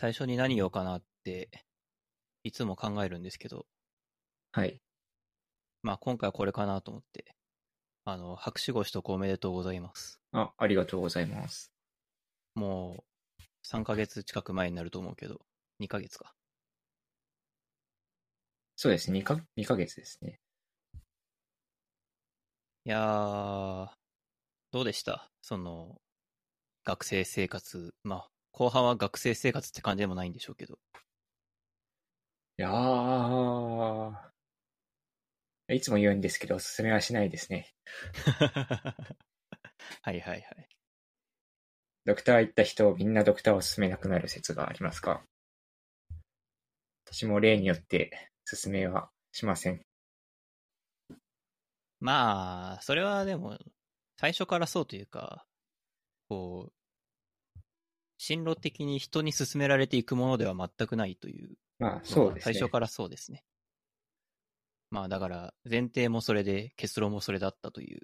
最初に何言おうかなって、いつも考えるんですけど、はい。まあ今回はこれかなと思って、あの、拍手越しとおめでとうございます。あ、ありがとうございます。もう、3ヶ月近く前になると思うけど、2ヶ月か。そうです。2か、2ヶ月ですね。いやー、どうでした？その、学生生活。まあ、後半は学生生活って感じでもないんでしょうけど。いやー、いつも言うんですけど、おすすめはしないですね。はいはいはい。ドクター行った人、みんなドクターを勧めなくなる説がありますか？私も例によって勧めはしません。まあ、それはでも、最初からそうというか、こう、進路的に人に勧められていくものでは全くないというまあ、そうですね。最初からそうですね。まあだから、前提もそれで、結論もそれだったという。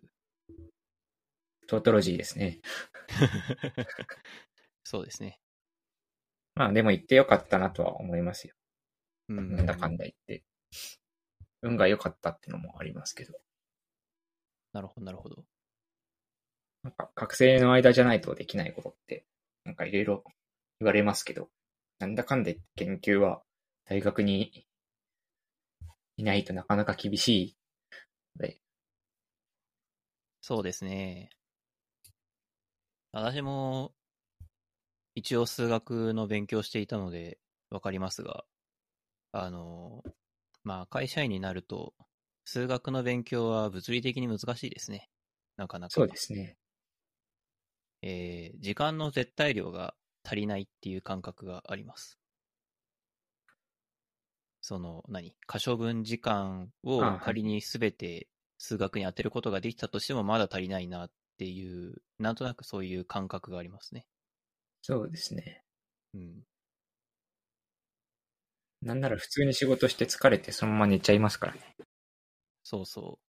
トートロジーですね。そうですね。まあ、でも行ってよかったなとは思いますよ。うん。なんだかんだ言って。運が良かったってのもありますけど。なるほど、なるほど。なんか、学生の間じゃないとできないことって、なんかいろいろ言われますけど、なんだかんだ言って研究は大学にいないとなかなか厳しいので、そうですね。私も、一応数学の勉強していたので、わかりますが、あの、まあ、会社員になると、数学の勉強は物理的に難しいですね。なかなか。そうですね。えー時間の絶対量が足りないっていう感覚があります。その、何？可処分時間を仮に全て数学に当てることができたとしてもまだ足りないなっていう、なんとなくそういう感覚がありますね。そうですね。うん。なんなら普通に仕事して疲れてそのまま寝ちゃいますからね。そうそう。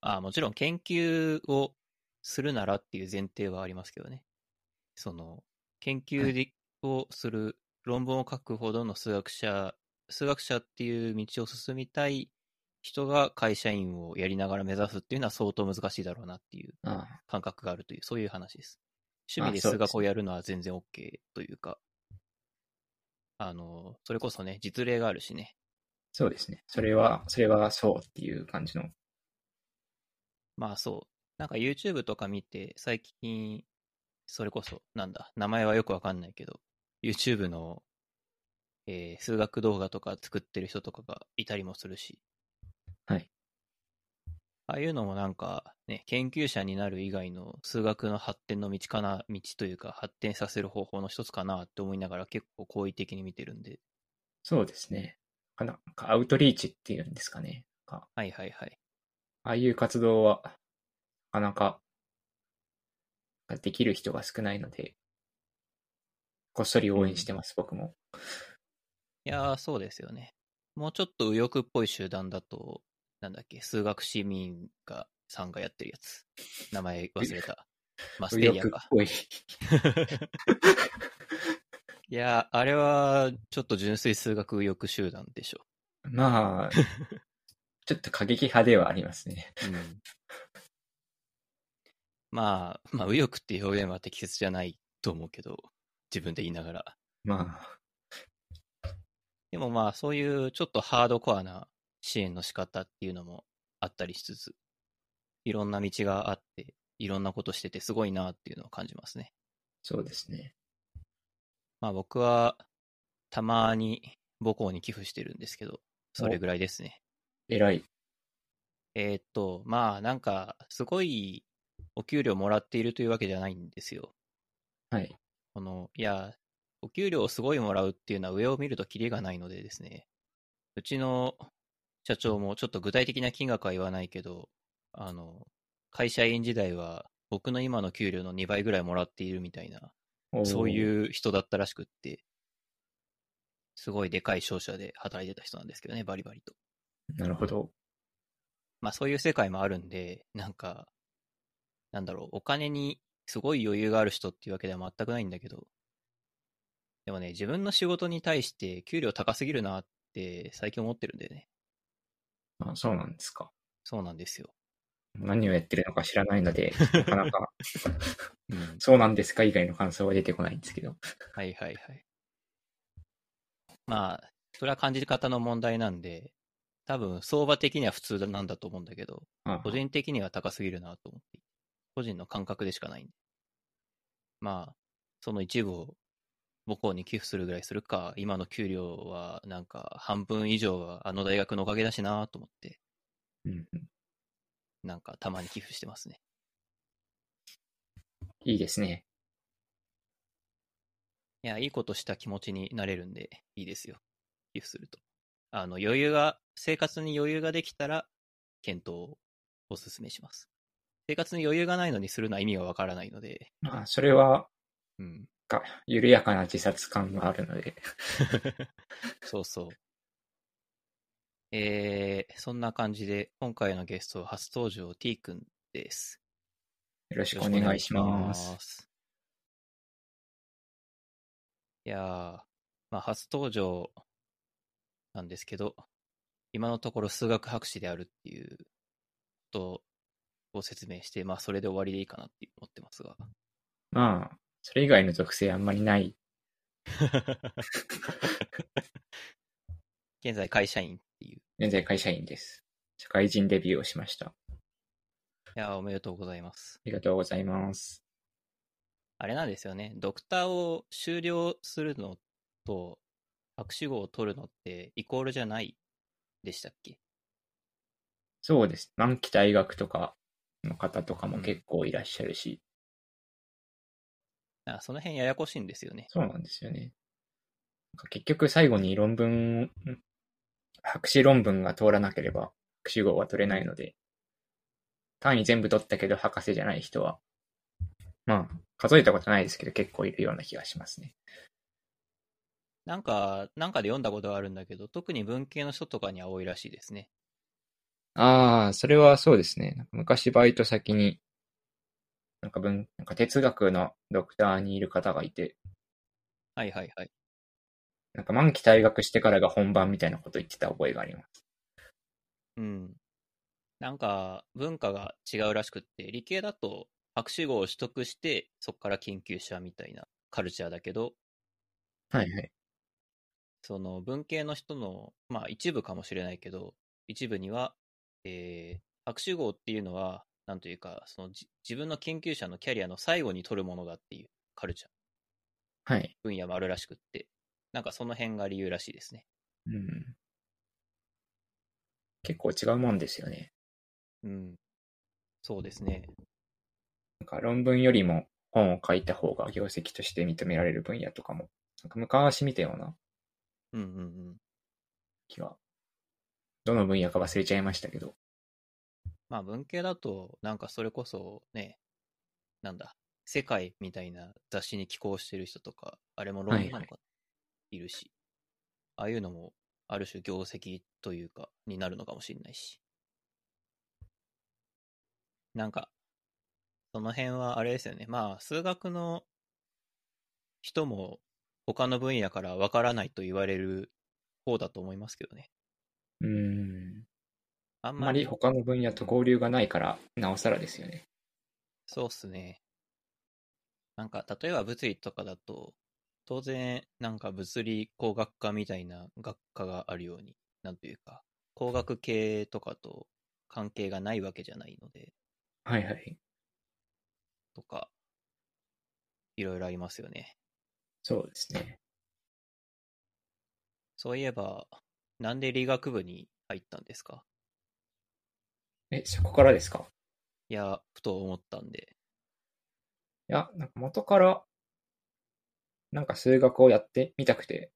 あもちろん研究をするならっていう前提はありますけどね。その、研究でをする、論文を書くほどの数学者、数学者っていう道を進みたい人が会社員をやりながら目指すっていうのは相当難しいだろうなっていうあ感覚があるという、そういう話です。趣味で数学をやるのは全然 OK というか、あの、それこそね、実例があるしね、そうですね。それは、それはそうっていう感じの。まあそう。なんか YouTube とか見て、最近、それこそ、なんだ、名前はよくわかんないけど、YouTube の、えー数学動画とか作ってる人とかがいたりもするし。はい。ああいうのもなんか、ね、研究者になる以外の数学の発展の道かな、道というか発展させる方法の一つかなって思いながら結構好意的に見てるんで。そうですね。かななんかアウトリーチっていうんですかね。はいはいはい。ああいう活動は、なかなか、できる人が少ないので、こっそり応援してます、僕も。いやー、そうですよね。もうちょっと右翼っぽい集団だと、なんだっけ、数学市民が、さんがやってるやつ。名前忘れた。マステ右リアか。翼っぽい。いやー、あれは、ちょっと純粋数学右翼集団でしょ。まあ、ちょっと過激派ではありますね。うん。まあ、まあ、右翼っていう表現は適切じゃないと思うけど、自分で言いながら。まあ、でもまあ、そういうちょっとハードコアな支援の仕方っていうのもあったりしつつ、いろんな道があって、いろんなことしててすごいなっていうのを感じますね。そうですね。まあ僕は、たまに母校に寄付してるんですけど、それぐらいですね。偉い。えーっと、まあなんか、すごいお給料もらっているというわけじゃないんですよ。はい。この、いや、お給料をすごいもらうっていうのは上を見るとキリがないのでですね、うちの社長もちょっと具体的な金額は言わないけど、あの、会社員時代は僕の今の給料の2倍ぐらいもらっているみたいな、そうう。いう人だったらしくって、すごいでかい商社で働いてた人なんですけどね、バリバリと。なるほど。まあそういう世界もあるんで、なんか、なんだろう、お金にすごい余裕がある人っていうわけでは全くないんだけど、でもね、自分の仕事に対して給料高すぎるなって最近思ってるんだよね。あそうなんですか。そうなんですよ。何をやってるのか知らないので、なかなか、うん。そうなんですか以外の感想は出てこないんですけど。はいはいはい。まあ、それは感じ方の問題なんで、多分相場的には普通なんだと思うんだけど、あ個人的には高すぎるなと思っていて個人の感覚でしかないんで。まあ、その一部を母校に寄付するぐらいするか、今の給料はなんか半分以上はあの大学のおかげだしなと思って、うんうん、なんかたまに寄付してますね。いいですね。いや、いいことした気持ちになれるんで、いいですよ。寄付すると。あの、余裕が、生活に余裕ができたら、検討をお勧めします。生活に余裕がないのにするのは意味がわからないので、まあ、それは、うん。か緩やかな自殺感があるので。そうそう。えー、そんな感じで、今回のゲスト初登場 T 君です。よろしくお願いします。す。いやー、まあ、初登場なんですけど、今のところ数学博士であるっていうことを説明して、まあ、それで終わりでいいかなって思ってますが。まあ、それ以外の属性あんまりない。現在会社員っていう。現在会社員です。社会人デビューをしました。あいやー、おめでとうございます。りがとうございます。あれなんですよね。ドクターを修了するのと、博士号を取るのってイコールじゃないでしたっけ？そうです。満期大学とかの方とかも結構いらっしゃるし、あその辺ややこしいんですよね。そうなんですよね。結局最後に論文、ん博士論文が通らなければ博士号は取れないので、単位全部取ったけど博士じゃない人は、まあ、数えたことないですけど結構いるような気がしますね。なんか、なんかで読んだことがあるんだけど、特に文系の人とかには多いらしいですね。ああ、それはそうですね。昔バイト先に、なんか文、なんか哲学のドクターにいる方がいて、はいはいはい。なんか満期退学してからが本番みたいなこと言ってた覚えがあります。うん。なんか、文化が違うらしくって、理系だと博士号を取得して、そこから研究者みたいなカルチャーだけど、はいはい。その文系の人の、まあ一部かもしれないけど、一部には、えー、博士号っていうのは、なんというか、そのじ自分の研究者のキャリアの最後に取るものだっていうカルチャー、はい。分野もあるらしくって、なんかその辺が理由らしいですね。うん。結構違うもんですよね。うん。そうですね。なんか論文よりも本を書いた方が業績として認められる分野とかも、なんか昔見たようなうんうんうん。気が。どの分野か忘れちゃいましたけど。まあ文系だと、なんかそれこそね、なんだ、世界みたいな雑誌に寄稿してる人とか、あれも論文なのかな、いるし、ああいうのも、ある種業績というか、になるのかもしれないし。なんか、その辺はあれですよね。まあ、数学の人も他の分野からわからないと言われる方だと思いますけどね。うーん。あんあんまり他の分野と交流がないから、なおさらですよね。そうっすね。なんか、例えば物理とかだと、当然、なんか物理工学科みたいな学科があるように、なんというか、工学系とかと関係がないわけじゃないので、はいはい。とか、いろいろありますよね。そうですね。そういえば、なんで理学部に入ったんですか？え、そこからですか？いや、ふと思ったんで。いや、なんか元から、なんか数学をやってみたくて、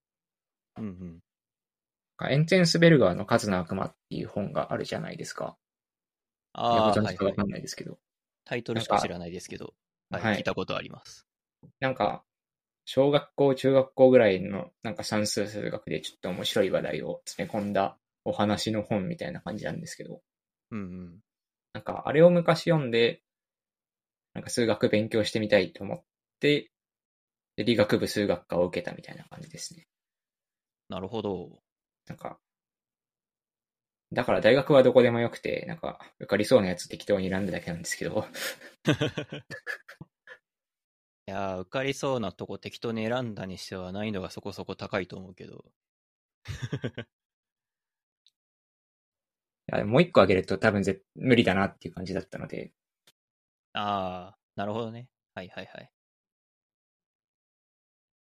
うんうん。エンツェンスベルガーの数の悪魔っていう本があるじゃないですか。ああ、ご存はいはい知かわか。んないですけど。タイトルしか知らないですけど、はい、はい聞いたことあります。なんか、小学校、中学校ぐらいの、なんか算数数学でちょっと面白い話題を詰め込んだお話の本みたいな感じなんですけど、うんうん。なんか、あれを昔読んで、なんか数学勉強してみたいと思って、で理学部数学科を受けたみたいな感じですね。なるほど。なんか、だから大学はどこでもよくて、なんか、受かりそうなやつ適当に選んだだけなんですけど、いやー、受かりそうなとこ適当に選んだにしては難易度がそこそこ高いと思うけど。いやもう一個あげると多分ぜ無理だなっていう感じだったので、ああ、なるほどね。はいはいはい。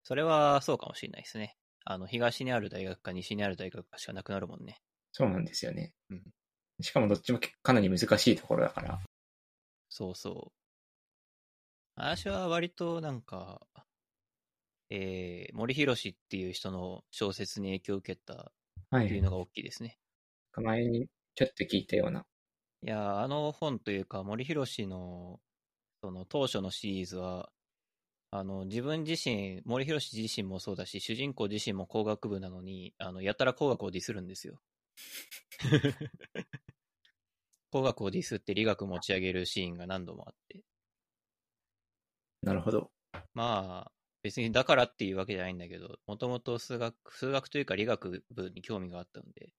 それはそうかもしれないですね。あの、東にある大学か西にある大学かしかなくなるもんね。そうなんですよね。うんしかもどっちもかなり難しいところだから。そうそう。私は割となんか、えー、森博っていう人の小説に影響を受けたはい。っていうのが大きいですね。前にちょっと聞いたような。いやー、あの本というか、森博の、その当初のシリーズは、あの、自分自身、森博自身もそうだし、主人公自身も工学部なのに、あの、やたら工学をディスるんですよ。工学をディスって理学持ち上げるシーンが何度もあって。なるほど。まあ、別にだからっていうわけじゃないんだけど、もともと数学、数学というか理学部に興味があったので、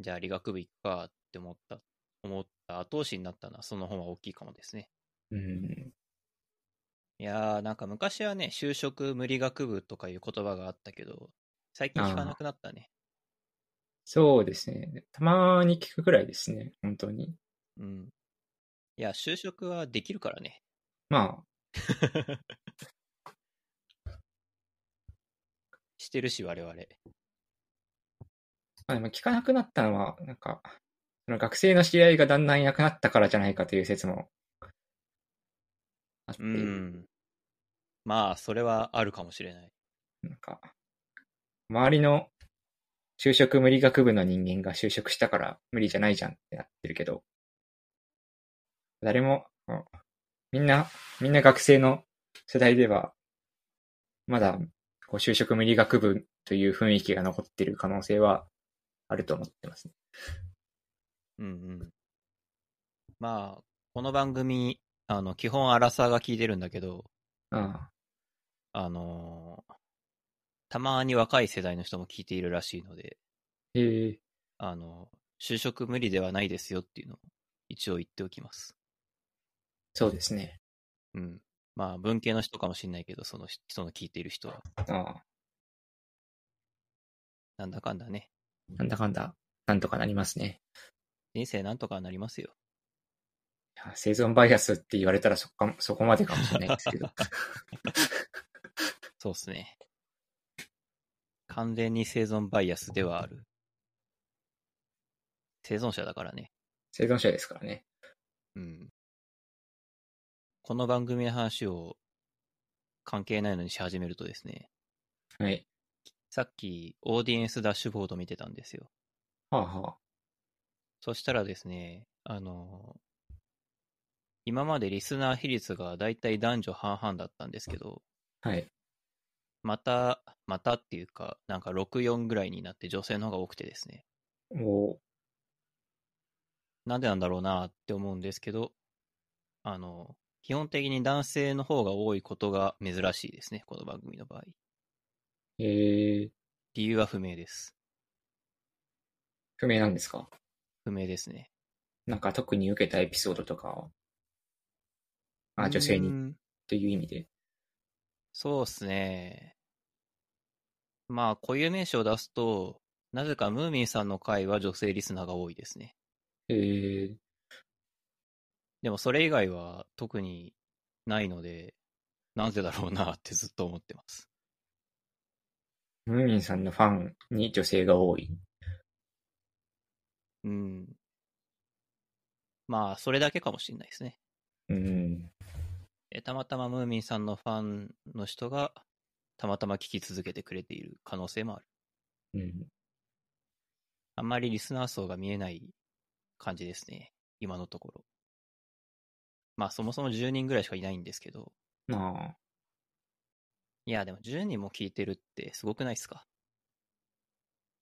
じゃあ理学部行くかって思った、思った後押しになったのはその本は大きいかもですね。うん。いやー、なんか昔はね、就職無理学部とかいう言葉があったけど、最近聞かなくなったね。そうですね。たまに聞くくらいですね。本当に。うん。いや、就職はできるからね。まあ、してるし、我々。まあ、でも聞かなくなったのは、なんか、その学生の知り合いがだんだんいなくなったからじゃないかという説もあって、うん。まあ、それはあるかもしれない。なんか、周りの就職無理学部の人間が就職したから無理じゃないじゃんってなってるけど、誰も、うんみんな、みんな学生の世代では、まだ、こう就職無理学部という雰囲気が残ってる可能性はあると思ってますね。うんうん。まあ、この番組、あの、基本アラサーが聞いてるんだけど、ああ。あのーたまに若い世代の人も聞いているらしいので、へえ、あの、就職無理ではないですよっていうのを一応言っておきます。そうですね。うん。まあ、文系の人かもしれないけど、その人の聞いている人は、ああ。なんだかんだね。なんだかんだ、なんとかなりますね。人生なんとかなりますよ。いや生存バイアスって言われたらそこかそこまでかもしれないですけど。そうっすね。完全に生存バイアスではある。生存者だからね。生存者ですからね。うん。この番組の話を関係ないのにし始めるとですね、はい。さっきオーディエンスダッシュボード見てたんですよ。はあはそしたらですね、あの、今までリスナー比率がだいたい男女半々だったんですけど、あ。はい。また、またっていうか、なんか6、4ぐらいになって女性の方が多くてですね、おーなんでなんだろうなって思うんですけど、あの、基本的に男性の方が多いことが珍しいですね、この番組の場合。えー、理由は不明です。不明なんですか？不明ですね。なんか特に受けたエピソードとかは？あ、女性にという意味で。そうっすね。まあ、固有名詞を出すと、なぜかムーミンさんの回は女性リスナーが多いですね。えー、でもそれ以外は特にないので、なぜだろうなってずっと思ってます。ムーミンさんのファンに女性が多い。うん。まあ、それだけかもしれないですね。うん。えたまたまムーミンさんのファンの人が、たまたま聞き続けてくれている可能性もある。うん。あんまりリスナー層が見えない感じですね。今のところ。まあ、そもそも10人ぐらいしかいないんですけど。まあ、いや、でも10人も聞いてるってすごくないですか？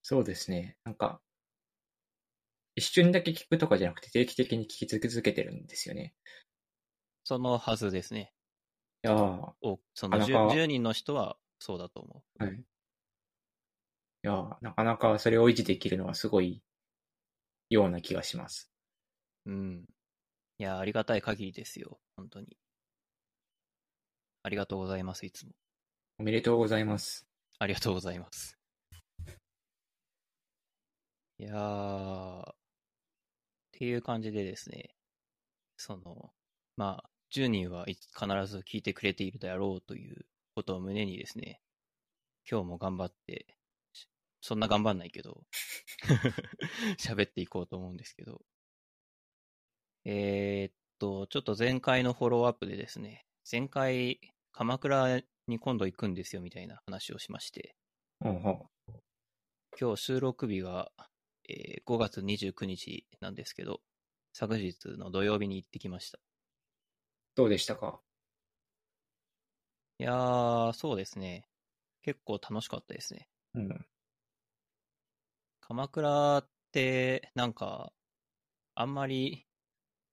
そうですね。なんか、一瞬だけ聞くとかじゃなくて定期的に聞き続けてるんですよね。そのはずですね。やーおそのなかな 10, か10人の人はそうだと思う。はい。いやーなかなかそれを維持できるのはすごいような気がします。うん。いや、ありがたい限りですよ。本当に。ありがとうございます、いつも。おめでとうございます。ありがとうございます。いやー、っていう感じでですね、その、まあ、10人はいつ必ず聞いてくれているであろうということを胸にですね、今日も頑張って、しそんな頑張んないけど、喋っていこうと思うんですけど、えーっと、ちょっと前回のフォローアップでですね、前回、鎌倉に今度行くんですよみたいな話をしまして、ほうほ今日収録日が、えー5月29日なんですけど、昨日の土曜日に行ってきました。どうでしたか？いやー、そうですね。結構楽しかったですね。うん。鎌倉って、なんか、あんまり、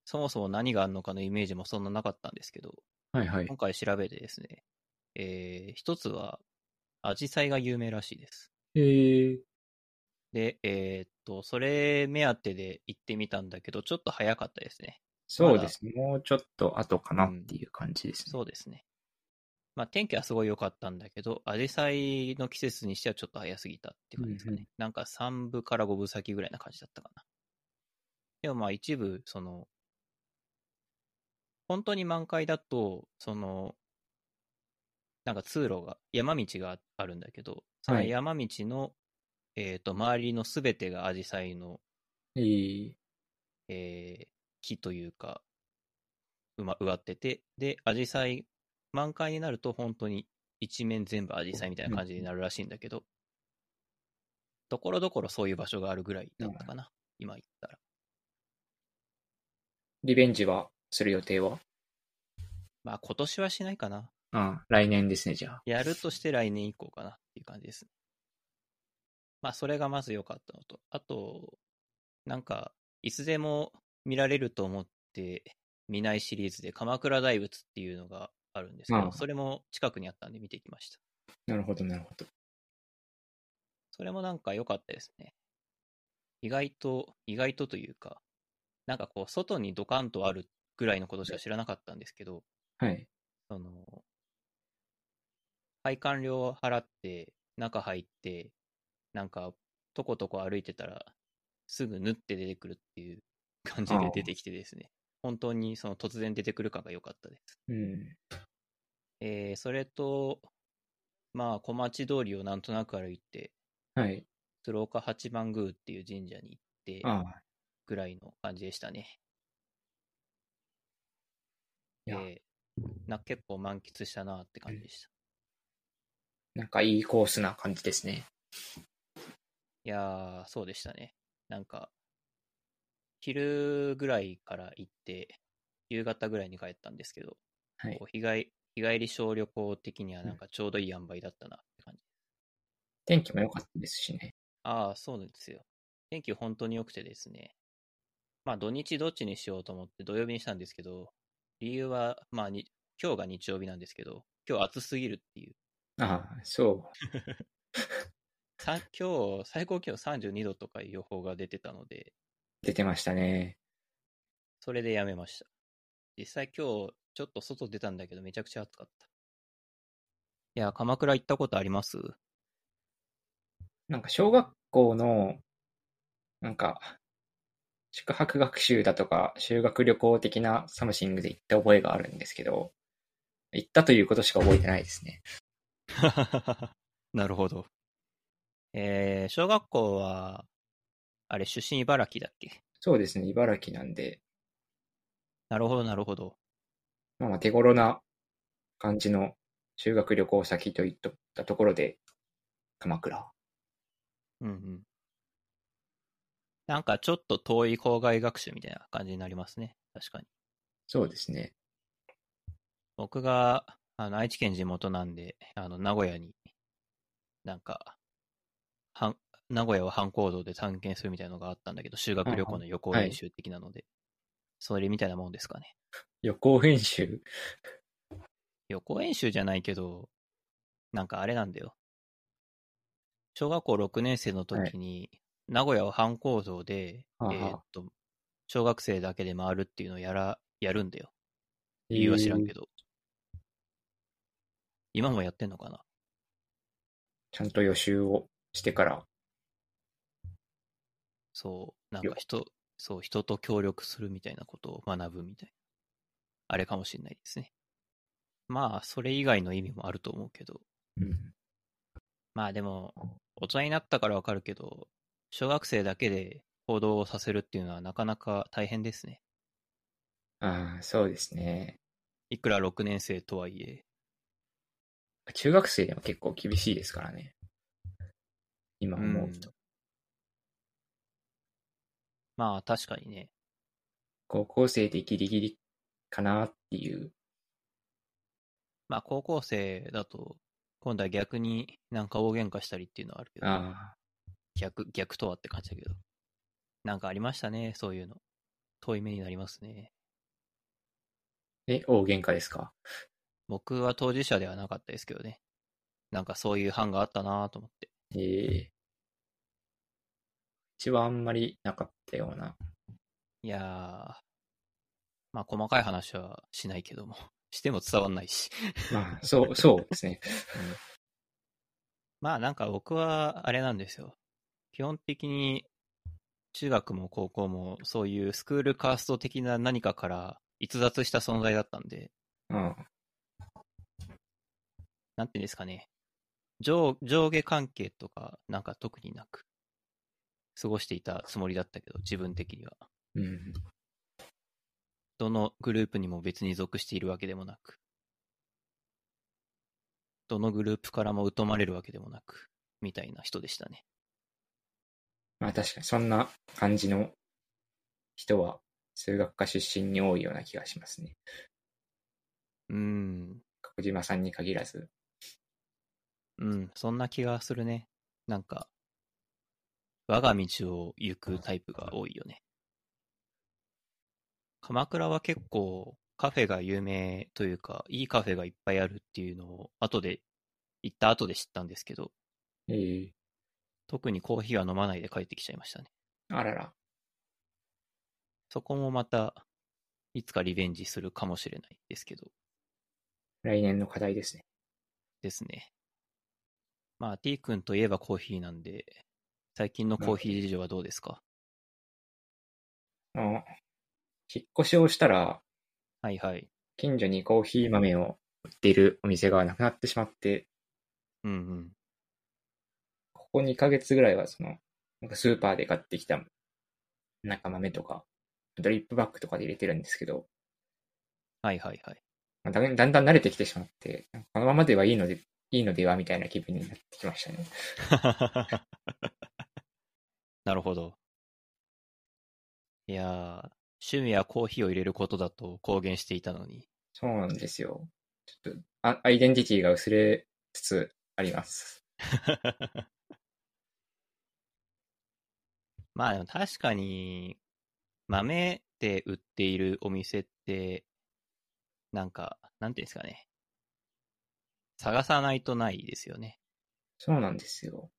そもそも何があるのかのイメージもそんななかったんですけど、はいはい。今回調べてですね、えー一つは、アジサイが有名らしいです。えー、で、えーっと、それ目当てで行ってみたんだけど、ちょっと早かったですね。そうですね。もうちょっと後かなっていう感じですね。そうですね。まあ、天気はすごい良かったんだけど、アジサイの季節にしてはちょっと早すぎたって感じですかね。うんうんなんか3部から5部先ぐらいな感じだったかな。でもまあ一部、その、本当に満開だと、その、なんか通路が、山道があるんだけど、そのはい。山道の、えっ、と、周りのすべてがアジサイの、えー、えー木というか、うま、植わってて、で、アジサイ、満開になると本当に一面全部アジサイみたいな感じになるらしいんだけど、ところどころそういう場所があるぐらいだったかな、今言ったら。リベンジはする予定は？まあ今年はしないかな。ああ来年ですね、じゃあ。やるとして来年以降かなっていう感じですね。まあそれがまず良かったのと、あと、なんか、いつでも見られると思って見ないシリーズで鎌倉大仏っていうのがあるんですけど、ああそれも近くにあったんで見てきました。なるほど、なるほど。それもなんか良かったですね。意外と、意外とというか、なんかこう、外にドカンとあるぐらいのことしか知らなかったんですけど、はい。その、配管料払って、中入って、なんか、とことこ歩いてたら、すぐ縫って出てくるっていう感じで出てきてですね、本当にその突然出てくる感が良かったです。うん。えー、それと、まあ、小町通りをなんとなく歩いて、はい。鶴岡八幡宮っていう神社に行って。ぐらいの感じでしたね。いや、えーな結構満喫したなって感じでした。なんかいいコースな感じですね。いやー、そうでしたね。なんか、昼ぐらいから行って、夕方ぐらいに帰ったんですけど、はい。日帰日帰り小旅行的にはなんかちょうどいい塩梅だったなって感じ。天気も良かったですしね。ああ、そうですよ。天気本当に良くてですね。まあ土日どっちにしようと思って土曜日にしたんですけど、理由は、まあに、今日が日曜日なんですけど、今日暑すぎるっていう。ああ、そう。さ今日、最高気温32度とかいう予報が出てたので、出てましたね。それでやめました。実際今日、ちょっと外出たんだけど、めちゃくちゃ暑かった。いや、鎌倉行ったことあります？なんか小学校の、なんか、宿泊学習だとか、修学旅行的な something で行った覚えがあるんですけど、行ったということしか覚えてないですね。なるほど。えー、小学校は、あれ、出身茨城だっけ？そうですね、茨城なんで、なるほど、なるほど。まあまあ手頃な感じの修学旅行先といったところで、鎌倉。うんうん。なんかちょっと遠い校外学習みたいな感じになりますね。確かに。そうですね。僕が、あの、愛知県地元なんで、あの、名古屋に、なんか、はん、名古屋を半行動で探検するみたいなのがあったんだけど、修学旅行の予行練習的なので、それみたいなもんですかね。予行演習？予行演習じゃないけど、なんかあれなんだよ。小学校6年生の時に、名古屋を反行動で、はあはあえーっと、小学生だけで回るっていうのをやら、やるんだよ。理由は知らんけど。ど。今もやってんのかな？ちゃんと予習をしてから。そう、なんか人、そう、人と協力するみたいなことを学ぶみたいな。あれかもしれないですね。まあ、それ以外の意味もあると思うけど。うん。まあでも、大人になったからわかるけど、小学生だけで行動をさせるっていうのはなかなか大変ですね。ああ、そうですね。いくら6年生とはいえ。中学生でも結構厳しいですからね。今思うと。うんまあ確かにね。高校生でギリギリかなっていう。まあ高校生だと、今度は逆になんか大喧嘩したりっていうのはあるけど、あ逆、逆とはって感じだけど。なんかありましたね、そういうの。遠い目になりますね。あ。え、大喧嘩ですか？僕は当事者ではなかったですけどね。なんかそういう班があったなと思って。ええうちはあんまりなかったような。いやー、まあ細かい話はしないけども、しても伝わんないし。まあ、そう、そうですね。まあなんか僕はあれなんですよ。基本的に中学も高校もそういうスクールカースト的な何かから逸脱した存在だったんで、うん。なんていうんですかね。上上下関係とかなんか特になく過ごしていたつもりだったけど、自分的には。うん。どのグループにも別に属しているわけでもなく、どのグループからも疎まれるわけでもなく、みたいな人でしたね。まあ確かにそんな感じの人は数学科出身に多いような気がしますね。うーん、小島さんに限らず。うん、そんな気がするね。なんか、我が道を行くタイプが多いよね。鎌倉は結構カフェが有名というか、いいカフェがいっぱいあるっていうのを後で、行った後で知ったんですけど、ええ特にコーヒーは飲まないで帰ってきちゃいましたね。あらら。そこもまた、いつかリベンジするかもしれないですけど、来年の課題ですね。ですね。まあ、T 君といえばコーヒーなんで、最近のコーヒー事情はどうですか？あの引っ越しをしたら、はいはい。近所にコーヒー豆を売っているお店がなくなってしまって、うんうん。ここ2ヶ月ぐらいはその、なんかスーパーで買ってきた、なんか豆とか、ドリップバッグとかで入れてるんですけど、はいはいはい。まあだんだんだん慣れてきてしまって、このままではいいので、いいのではみたいな気分になってきましたね。なるほど。いやー、趣味はコーヒーを入れることだと公言していたのに。そうなんですよ。ちょっとあ、アイデンティティが薄れつつあります。まあでも確かに、豆で売っているお店って、なんか、なんていうんですかね。探さないとないですよね。そうなんですよ。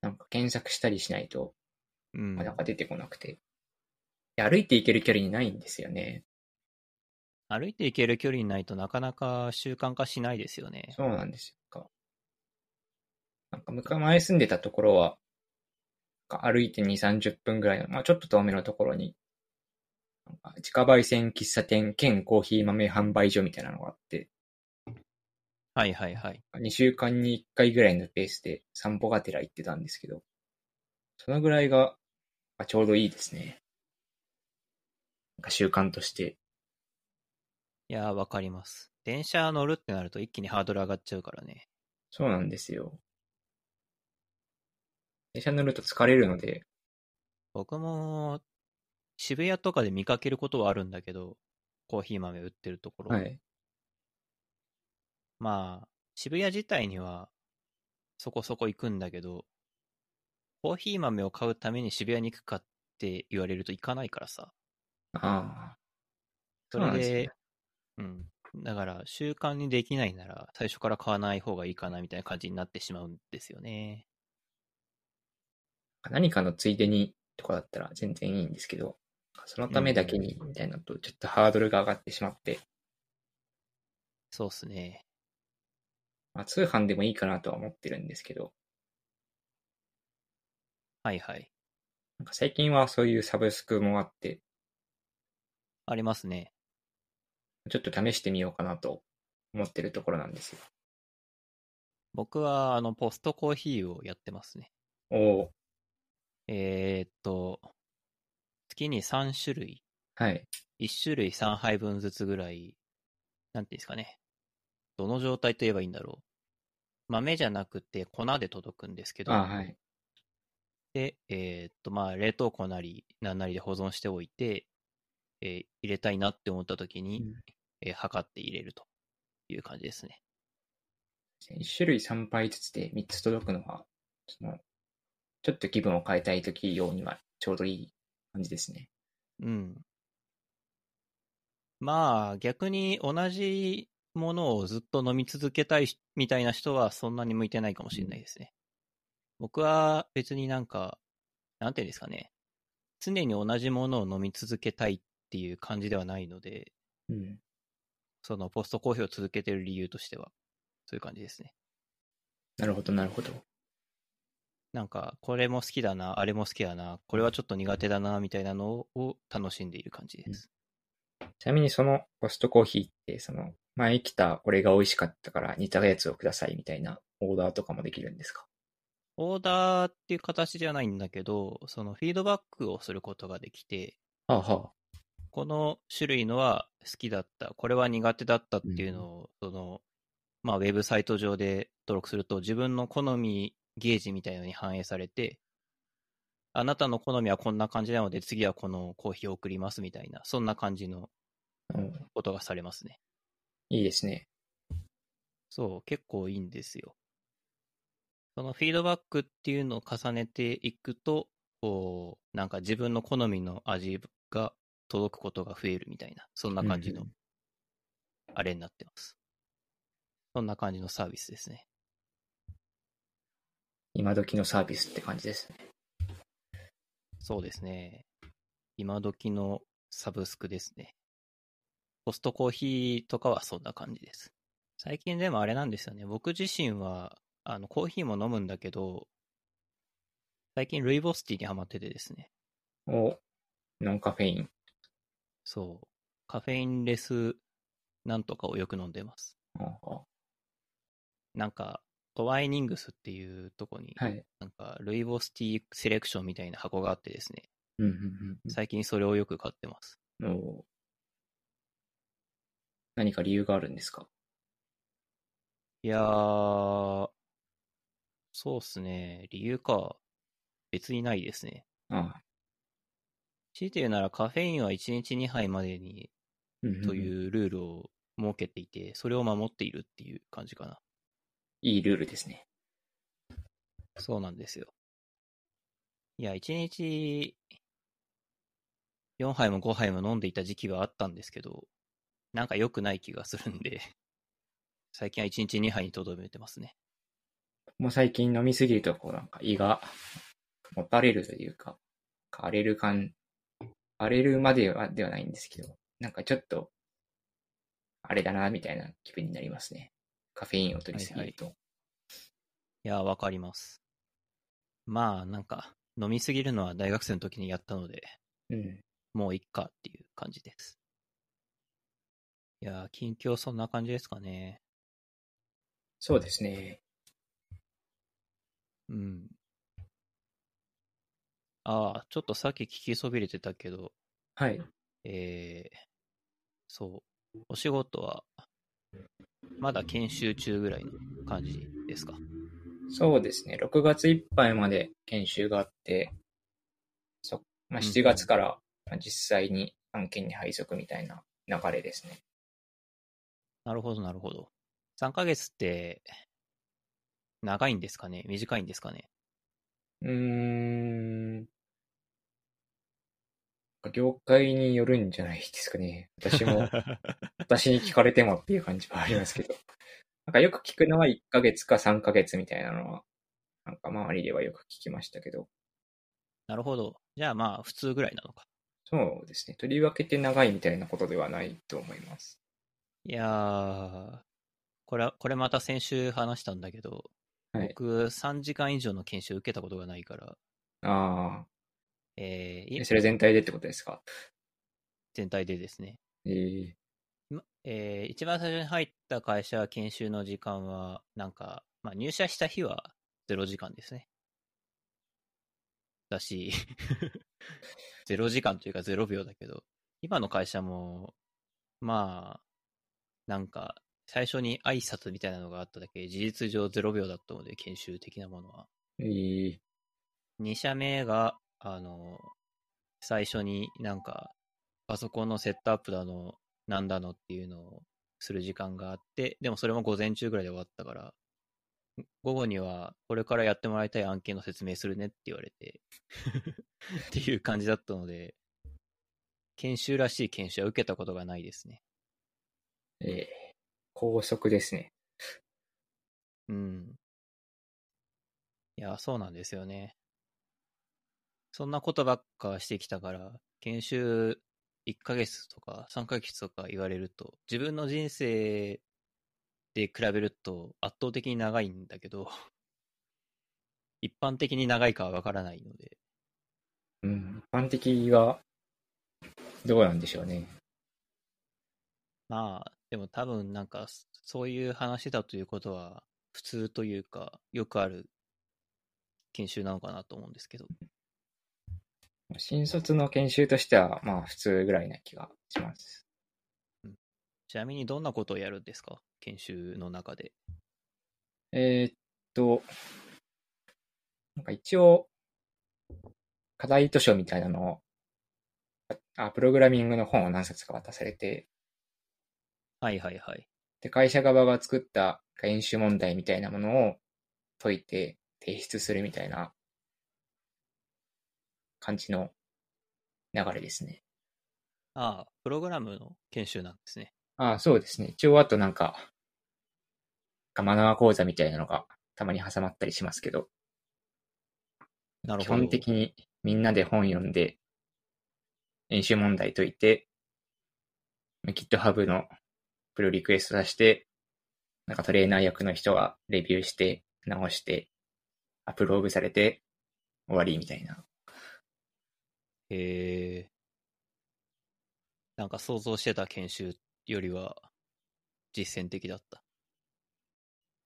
なんか検索したりしないと、うんな。かなか出てこなくて。で歩いて行ける距離にないんですよね。歩いて行ける距離にないとなかなか習慣化しないですよね。そうなんですよ。なんか昔前住んでたところは、歩いて2、30分ぐらいの、まあちょっと遠めのところに、自家焙煎喫茶店兼コーヒー豆販売所みたいなのがあって、はいはいはい。2週間に1回ぐらいのペースで散歩がてら行ってたんですけど、そのぐらいがまあちょうどいいですね。なんか習慣として。いやー、わかります。電車乗るってなると一気にハードル上がっちゃうからね。そうなんですよ。電車乗ると疲れるので、僕も、渋谷とかで見かけることはあるんだけど、コーヒー豆売ってるところ。はい。まあ、渋谷自体にはそこそこ行くんだけど、コーヒー豆を買うために渋谷に行くかって言われると行かないからさ。ああ。それで、そううん。だから、習慣にできないなら、最初から買わない方がいいかなみたいな感じになってしまうんですよね。何かのついでにとかだったら全然いいんですけど、そのためだけにみたいなのと、ちょっとハードルが上がってしまって、そうっすね。まあ、通販でもいいかなとは思ってるんですけど、はいはい。なんか最近はそういうサブスクもあって、ありますね。ちょっと試してみようかなと思ってるところなんですよ。僕は、あの、ポストコーヒーをやってますね。おおえーっと、月に3種類、はい。1種類3杯分ずつぐらい、なんていうんですかね。どの状態と言えばいいんだろう。豆じゃなくて粉で届くんですけど、あはい。で、えーっと、まあ、冷凍庫なり、なんなりで保存しておいて、えー入れたいなって思った時に、うんえー測って入れるという感じですね。1種類3杯ずつで3つ届くのは、その、ちょっと気分を変えたい時用にはちょうどいい感じですね。うん。まあ、逆に同じものをずっと飲み続けたいしみたいな人はそんなに向いてないかもしれないですね。僕は別になんか、なんていうんですかね。常に同じものを飲み続けたいっていう感じではないので、うん。そのポストコーヒーを続けてる理由としては、そういう感じですね。なるほど、なるほど。なんか、これも好きだな、あれも好きだな、これはちょっと苦手だな、みたいなのを楽しんでいる感じです。ちなみにそのポストコーヒーって、その、前来たこれが美味しかったから似たやつをくださいみたいなオーダーとかもできるんですか？オーダーっていう形じゃないんだけど、そのフィードバックをすることができて、はあはあ。この種類のは好きだった、これは苦手だったっていうのを、その、まあ、ウェブサイト上で登録すると、自分の好みゲージみたいなのに反映されて、あなたの好みはこんな感じなので、次はこのコーヒーを送りますみたいな、そんな感じのうんことがされますね。いいですね。そう、結構いいんですよ。そのフィードバックっていうのを重ねていくと、こう、なんか自分の好みの味が届くことが増えるみたいな、そんな感じのあれになってます。そんな感じのサービスですね。今時のサービスって感じですね。そうですね。今時のサブスクですね。ポストコーヒーとかはそんな感じです。最近でもあれなんですよね。僕自身は、あの、コーヒーも飲むんだけど、最近ルイボスティーにハマっててですね。お、ノンカフェイン。そう。カフェインレスなんとかをよく飲んでます。なんか、トワイニングスっていうとこに、あはい。なんか、ルイボスティーセレクションみたいな箱があってですね。うんうん最近それをよく買ってます。うん。お何か理由があるんですか？いやー、そうっすね。理由か。別にないですね。ああ。強いて言うならカフェインは1日2杯までにというルールを設けていて、それを守っているっていう感じかな。いいルールですね。そうなんですよ。いや、1日4杯も5杯も飲んでいた時期はあったんですけど、なんか良くない気がするんで、最近は1日2杯にとどめてますね。もう最近飲みすぎると、こうなんか胃がもたれるというか、荒れる感、荒れるまではではないんですけど、なんかちょっと、あれだな、みたいな気分になりますね。カフェインを取りすぎると。いや、わかります。まあ、なんか、飲みすぎるのは大学生の時にやったので、うん。もういっかっていう感じです。いやー、近況そんな感じですかね。そうですね。うん。ああ、ちょっとさっき聞きそびれてたけど、はい。えー、そう、お仕事は、まだ研修中ぐらいの感じですか？そうですね。6月いっぱいまで研修があって、そまあ、7月からまあ実際に案件に配属みたいな流れですね。なるほど、なるほど。3ヶ月って、長いんですかね？短いんですかね？うーん。業界によるんじゃないですかね。私も、私に聞かれてもっていう感じはありますけど。なんかよく聞くのは1ヶ月か3ヶ月みたいなのは、なんか周りではよく聞きましたけど。なるほど。じゃあまあ、普通ぐらいなのか。そうですね。とりわけて長いみたいなことではないと思います。いやー、これは、これまた先週話したんだけど、はい。僕3時間以上の研修受けたことがないから、あえーあ、それ全体でってことですか？全体でですね。えー、まえー一番最初に入った会社研修の時間は、なんか、まあ、入社した日は0時間ですね。だし、0時間というか0秒だけど、今の会社も、まあ、なんか、最初に挨拶みたいなのがあっただけ、事実上0秒だったので、研修的なものは。えー、2社目が、あの、最初になんか、パソコンのセットアップだの、なんだのっていうのをする時間があって、でもそれも午前中ぐらいで終わったから、午後にはこれからやってもらいたい案件の説明するねって言われて、っていう感じだったので、研修らしい研修は受けたことがないですね。えー、高速ですね。うん。いや、そうなんですよね。そんなことばっかしてきたから、研修1ヶ月とか3ヶ月とか言われると、自分の人生で比べると圧倒的に長いんだけど、一般的に長いかはわからないので、うん。一般的は、どうなんでしょうね。まあ、でも多分なんか、そういう話だということは、普通というか、よくある研修なのかなと思うんですけど。新卒の研修としては、まあ普通ぐらいな気がします。ちなみにどんなことをやるんですか？研修の中で。えーっと、なんか一応、課題図書みたいなのを、あ、プログラミングの本を何冊か渡されて、はいはいはい。で、会社側が作った演習問題みたいなものを解いて提出するみたいな感じの流れですね。ああ、プログラムの研修なんですね。ああ、そうですね。一応あとなんか、マナー講座みたいなのがたまに挟まったりしますけど、基なるほど。本的にみんなで本読んで、演習問題解いて、GitHub のプロリクエスト出して、なんかトレーナー役の人がレビューして、直して、アップローブされて、終わりみたいな。へえ。なんか想像してた研修よりは実践的だった。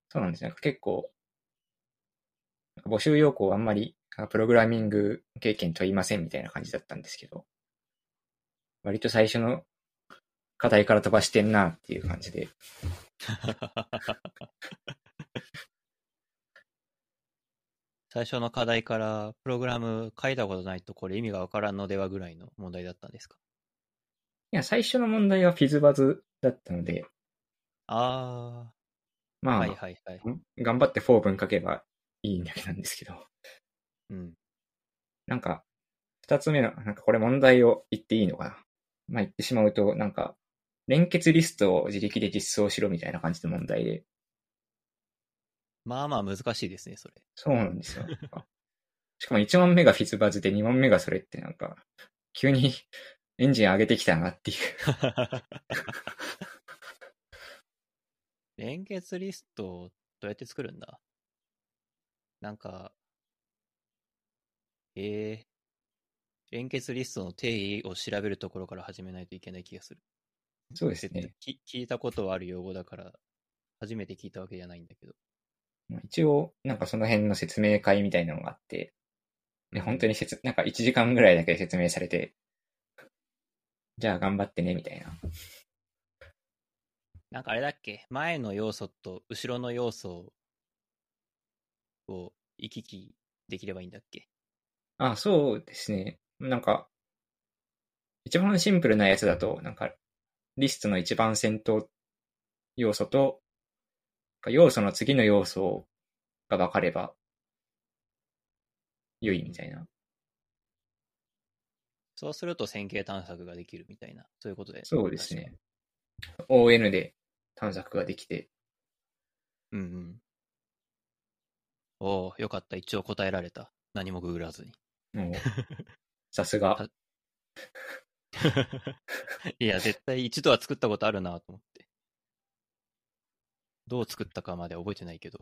そうなんですね。結構、なんか募集要項あんまり、プログラミング経験問いませんみたいな感じだったんですけど、割と最初の課題から飛ばしてんなっていう感じで、最初の課題からプログラム書いたことないとこれ意味がわからんのではぐらいの問題だったんですか？いや、最初の問題はフィズバズだったので、ああ、まあ、はいはいはい。頑張ってフォー文書けばいいだけなんですけど、うん。なんか、二つ目の、なんかこれ問題を言っていいのかな？まあ言ってしまうと、なんか、連結リストを自力で実装しろみたいな感じの問題で、まあまあ難しいですね、それ。そうなんですよ。しかも1問目がフィズバズで2問目がそれってなんか、急にエンジン上げてきたなっていう。連結リストをどうやって作るんだ？なんか、ええ連結リストの定義を調べるところから始めないといけない気がする。そうですね。き聞いたことはある用語だから、初めて聞いたわけじゃないんだけど。一応、なんかその辺の説明会みたいなのがあって、ね、本当に説、なんか1時間ぐらいだけ説明されて、じゃあ頑張ってね、みたいな。なんかあれだっけ？前の要素と後ろの要素を行き来できればいいんだっけ？あ、そうですね。なんか、一番シンプルなやつだと、なんか、リストの一番先頭要素と、要素の次の要素が分かれば、良いみたいな。そうすると線形探索ができるみたいな、そういうことで。そうですね。ON で探索ができて、うんうん。おおよかった。一応答えられた。何もググらずに。さすが。いや、絶対一度は作ったことあるなと思って。どう作ったかまでは覚えてないけど。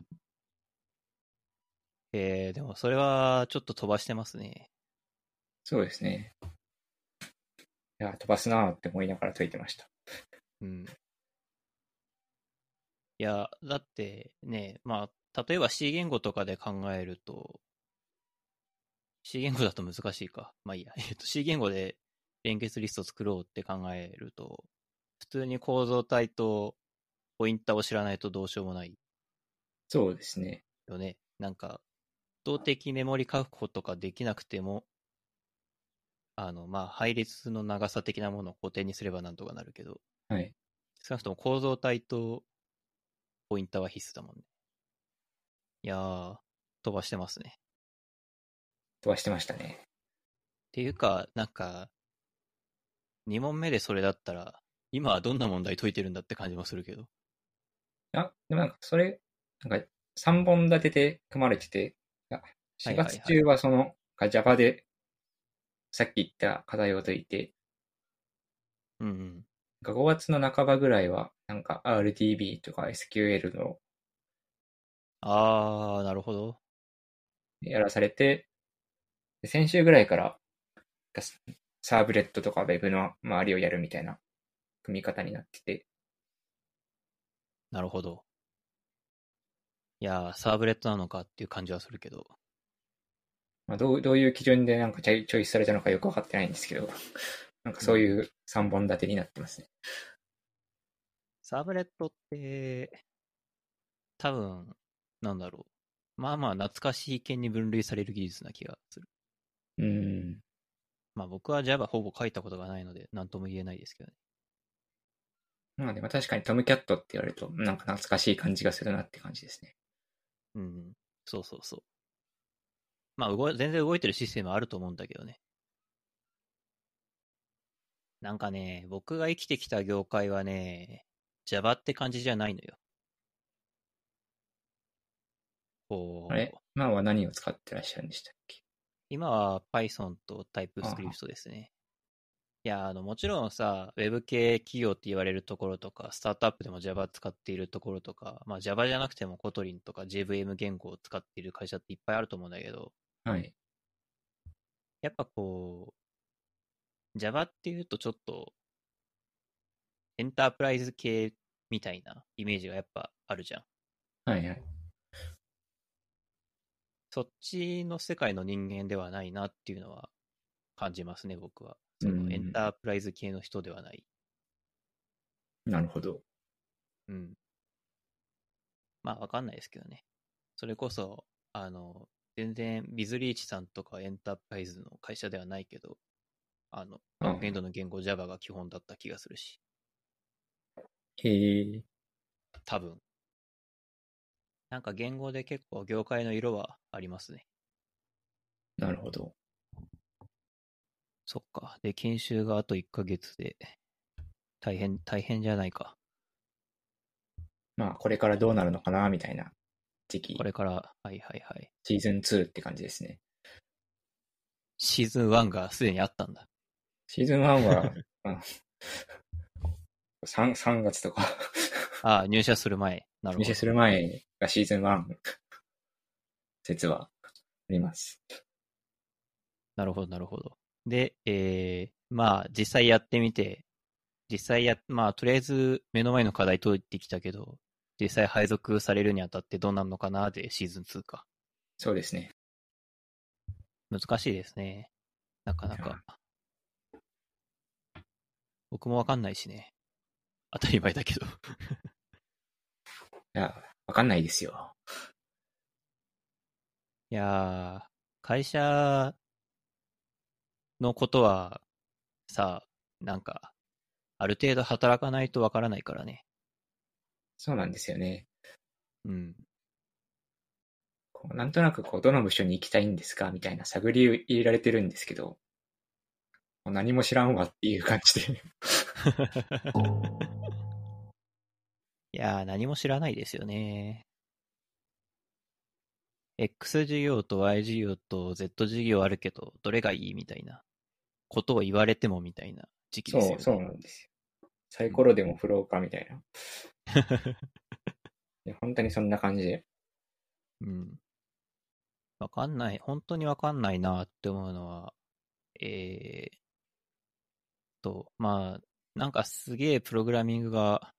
えー、でもそれはちょっと飛ばしてますね。そうですね。いや、飛ばすなーって思いながら解いてました。うん。いや、だってね、まあ、例えば C 言語とかで考えると、C 言語だと難しいか。まあいいや。えっと、C 言語で連結リスト作ろうって考えると、普通に構造体とポインターを知らないとどうしようもないそうですね。よね。なんか、動的メモリ確保とかできなくても、あの、まあ、配列の長さ的なものを固定にすればなんとかなるけど、はい。少なくとも構造体とポインターは必須だもんね。いやー、飛ばしてますね。飛ばしてましたね。っていうか、なんか、2問目でそれだったら、今はどんな問題解いてるんだって感じもするけど。あ、でもなんかそれ、なんか3本立てで組まれてて、あ4はいはいはい月中はその、が Java で、さっき言った課題を解いて、うんうん。なんか5月の半ばぐらいは、なんか RDB とか SQL のあー、なるほど。やらされて、で先週ぐらいから、サーブレットとか Web の周りをやるみたいな組み方になってて、なるほど。いやー、サーブレットなのかっていう感じはするけど。まあ、どうどういう基準でなんかチョイチョイスされたのかよくわかってないんですけど、なんかそういう3本立てになってますね。サーブレットって、多分、なんだろう。まあまあ懐かしい件に分類される技術な気がする。うーん。まあ僕は Java ほぼ書いたことがないので、なんとも言えないですけどね。まあでも確かにトムキャットって言われると、なんか懐かしい感じがするなって感じですね。うん。そうそうそう。まあ動い、全然動いてるシステムあると思うんだけどね。なんかね、僕が生きてきた業界はね、Java って感じじゃないのよ。こうあれ？今は何を使ってらっしゃるんでしたっけ？今は Python と TypeScript ですね。いや、あの、もちろんさ、Web 系企業って言われるところとか、スタートアップでも Java 使っているところとか、まあ Java じゃなくても Kotlin とか JVM 言語を使っている会社っていっぱいあると思うんだけど、はい。やっぱこう、Java っていうとちょっと、エンタープライズ系みたいなイメージがやっぱあるじゃん。はいはい。そっちの世界の人間ではないなっていうのは感じますね、僕は。そうんのエンタープライズ系の人ではない。なるほど。うん。まあ、わかんないですけどね。それこそ、あの、全然、ビズリーチさんとかエンタープライズの会社ではないけど、あの、バックエンドの言語 Java が基本だった気がするし、へえ。多分。なんか言語で結構業界の色はありますね。なるほど。そっか。で、研修があと1ヶ月で、大変、大変じゃないか。まあ、これからどうなるのかな、みたいな時期こ。れから、はいはいはい。シーズン2って感じですね。シーズン1がすでにあったんだ。シーズン1は、あ 3, 3月とか、ああ、入社する前。なるほど入社。する前がシーズン1説はあります。なるほど、なるほど。で、えー、まあ、実際やってみて、実際や、まあ、とりあえず目の前の課題解いてきたけど、実際配属されるにあたってどうなるのかなでシーズン2か。そうですね。難しいですね。なかなか。僕もわかんないしね。当たり前だけど。いや、わかんないですよ。いやー、会社のことは、さ、なんか、ある程度働かないとわからないからね。そうなんですよね。うん。こうなんとなくこう、どの部署に行きたいんですかみたいな探りを入れられてるんですけど、何も知らんわっていう感じで。いやー、何も知らないですよね。X 事業と Y 事業と Z 事業あるけど、どれがいいみたいなことを言われてもみたいな時期ですよね。そう、そうなんですよ。サイコロでもフローかみたいな。いや本当にそんな感じで。うん。わかんない、本当にわかんないなって思うのは、えー、と、まあ、なんかすげえプログラミングが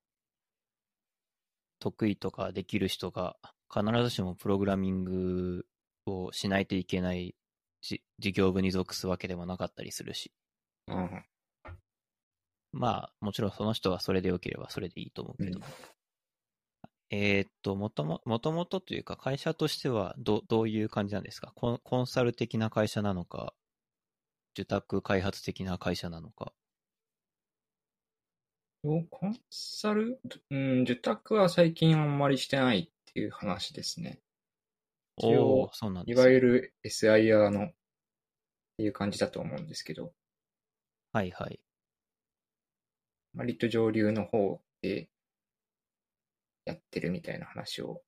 得意とかできる人が必ずしもプログラミングをしないといけないじ事業部に属すわけでもなかったりするし、うん。まあ、もちろんその人はそれで良ければそれでいいと思うけど、うんえーっと、もとも、もともとというか会社としてはど、どういう感じなんですか？コンコンサル的な会社なのか、受託開発的な会社なのか。おコンサル？うん、受託は最近あんまりしてないっていう話ですね。一お応おー、そうなんでいわゆる SIR のっていう感じだと思うんですけど、はいはい。割と上流の方でやってるみたいな話を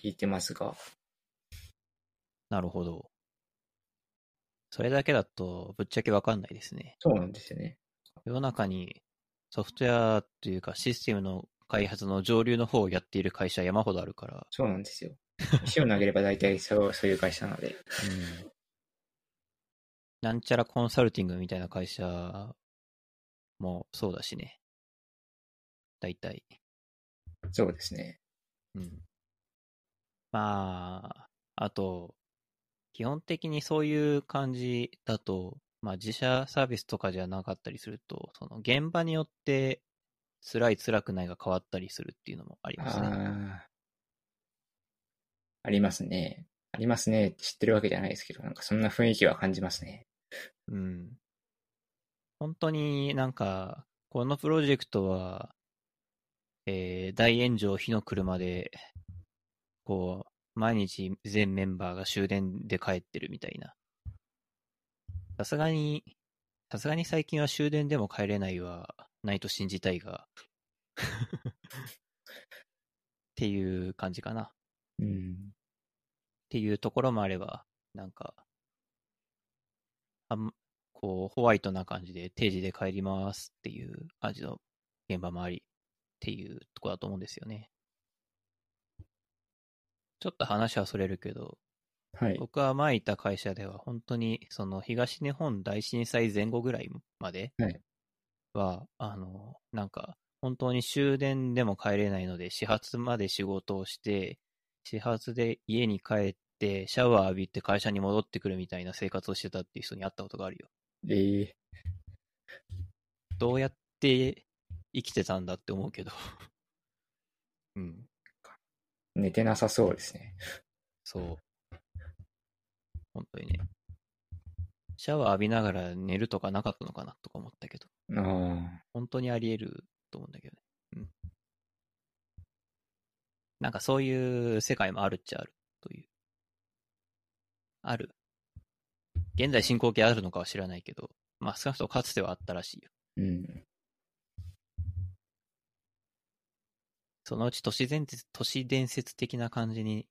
聞いてますが、なるほど。それだけだと、ぶっちゃけわかんないですね。そうなんですよね。世の中にソフトウェアというかシステムの開発の上流の方をやっている会社山ほどあるから、そうなんですよ。石を投げれば大体そう そういう会社なので、うん。なんちゃらコンサルティングみたいな会社もそうだしね。大体。そうですね。うん。まあ、あと、基本的にそういう感じだと、まあ自社サービスとかじゃなかったりすると、その現場によって辛い辛くないが変わったりするっていうのもありますね。ああ。ありますね。ありますねって知ってるわけじゃないですけど、なんかそんな雰囲気は感じますね。うん。本当になんか、このプロジェクトは、えー大炎上火の車で、こう、毎日全メンバーが終電で帰ってるみたいな。さすがに、さすがに最近は終電でも帰れないはないと信じたいが、っていう感じかな。っうん。ていうところもあれば、なんか、あんこう、ホワイトな感じで定時で帰りますっていう感じの現場もありっていうところだと思うんですよね。ちょっと話はそれるけど、はい。僕は前いた会社では本当にその東日本大震災前後ぐらいまではいは、あの、なんか本当に終電でも帰れないので始発まで仕事をして、始発で家に帰ってシャワー浴びて会社に戻ってくるみたいな生活をしてたっていう人に会ったことがあるよ。ええどうやって生きてたんだって思うけど。うん、寝てなさそうですね。そう。本当にね。シャワー浴びながら寝るとかなかったのかなとか思ったけど。本当にあり得ると思うんだけどね。うん。なんかそういう世界もあるっちゃあるという。ある。現在進行形あるのかは知らないけど、まあ少なくともかつてはあったらしいよ。うん。そのうち都市伝説、都市伝説的な感じに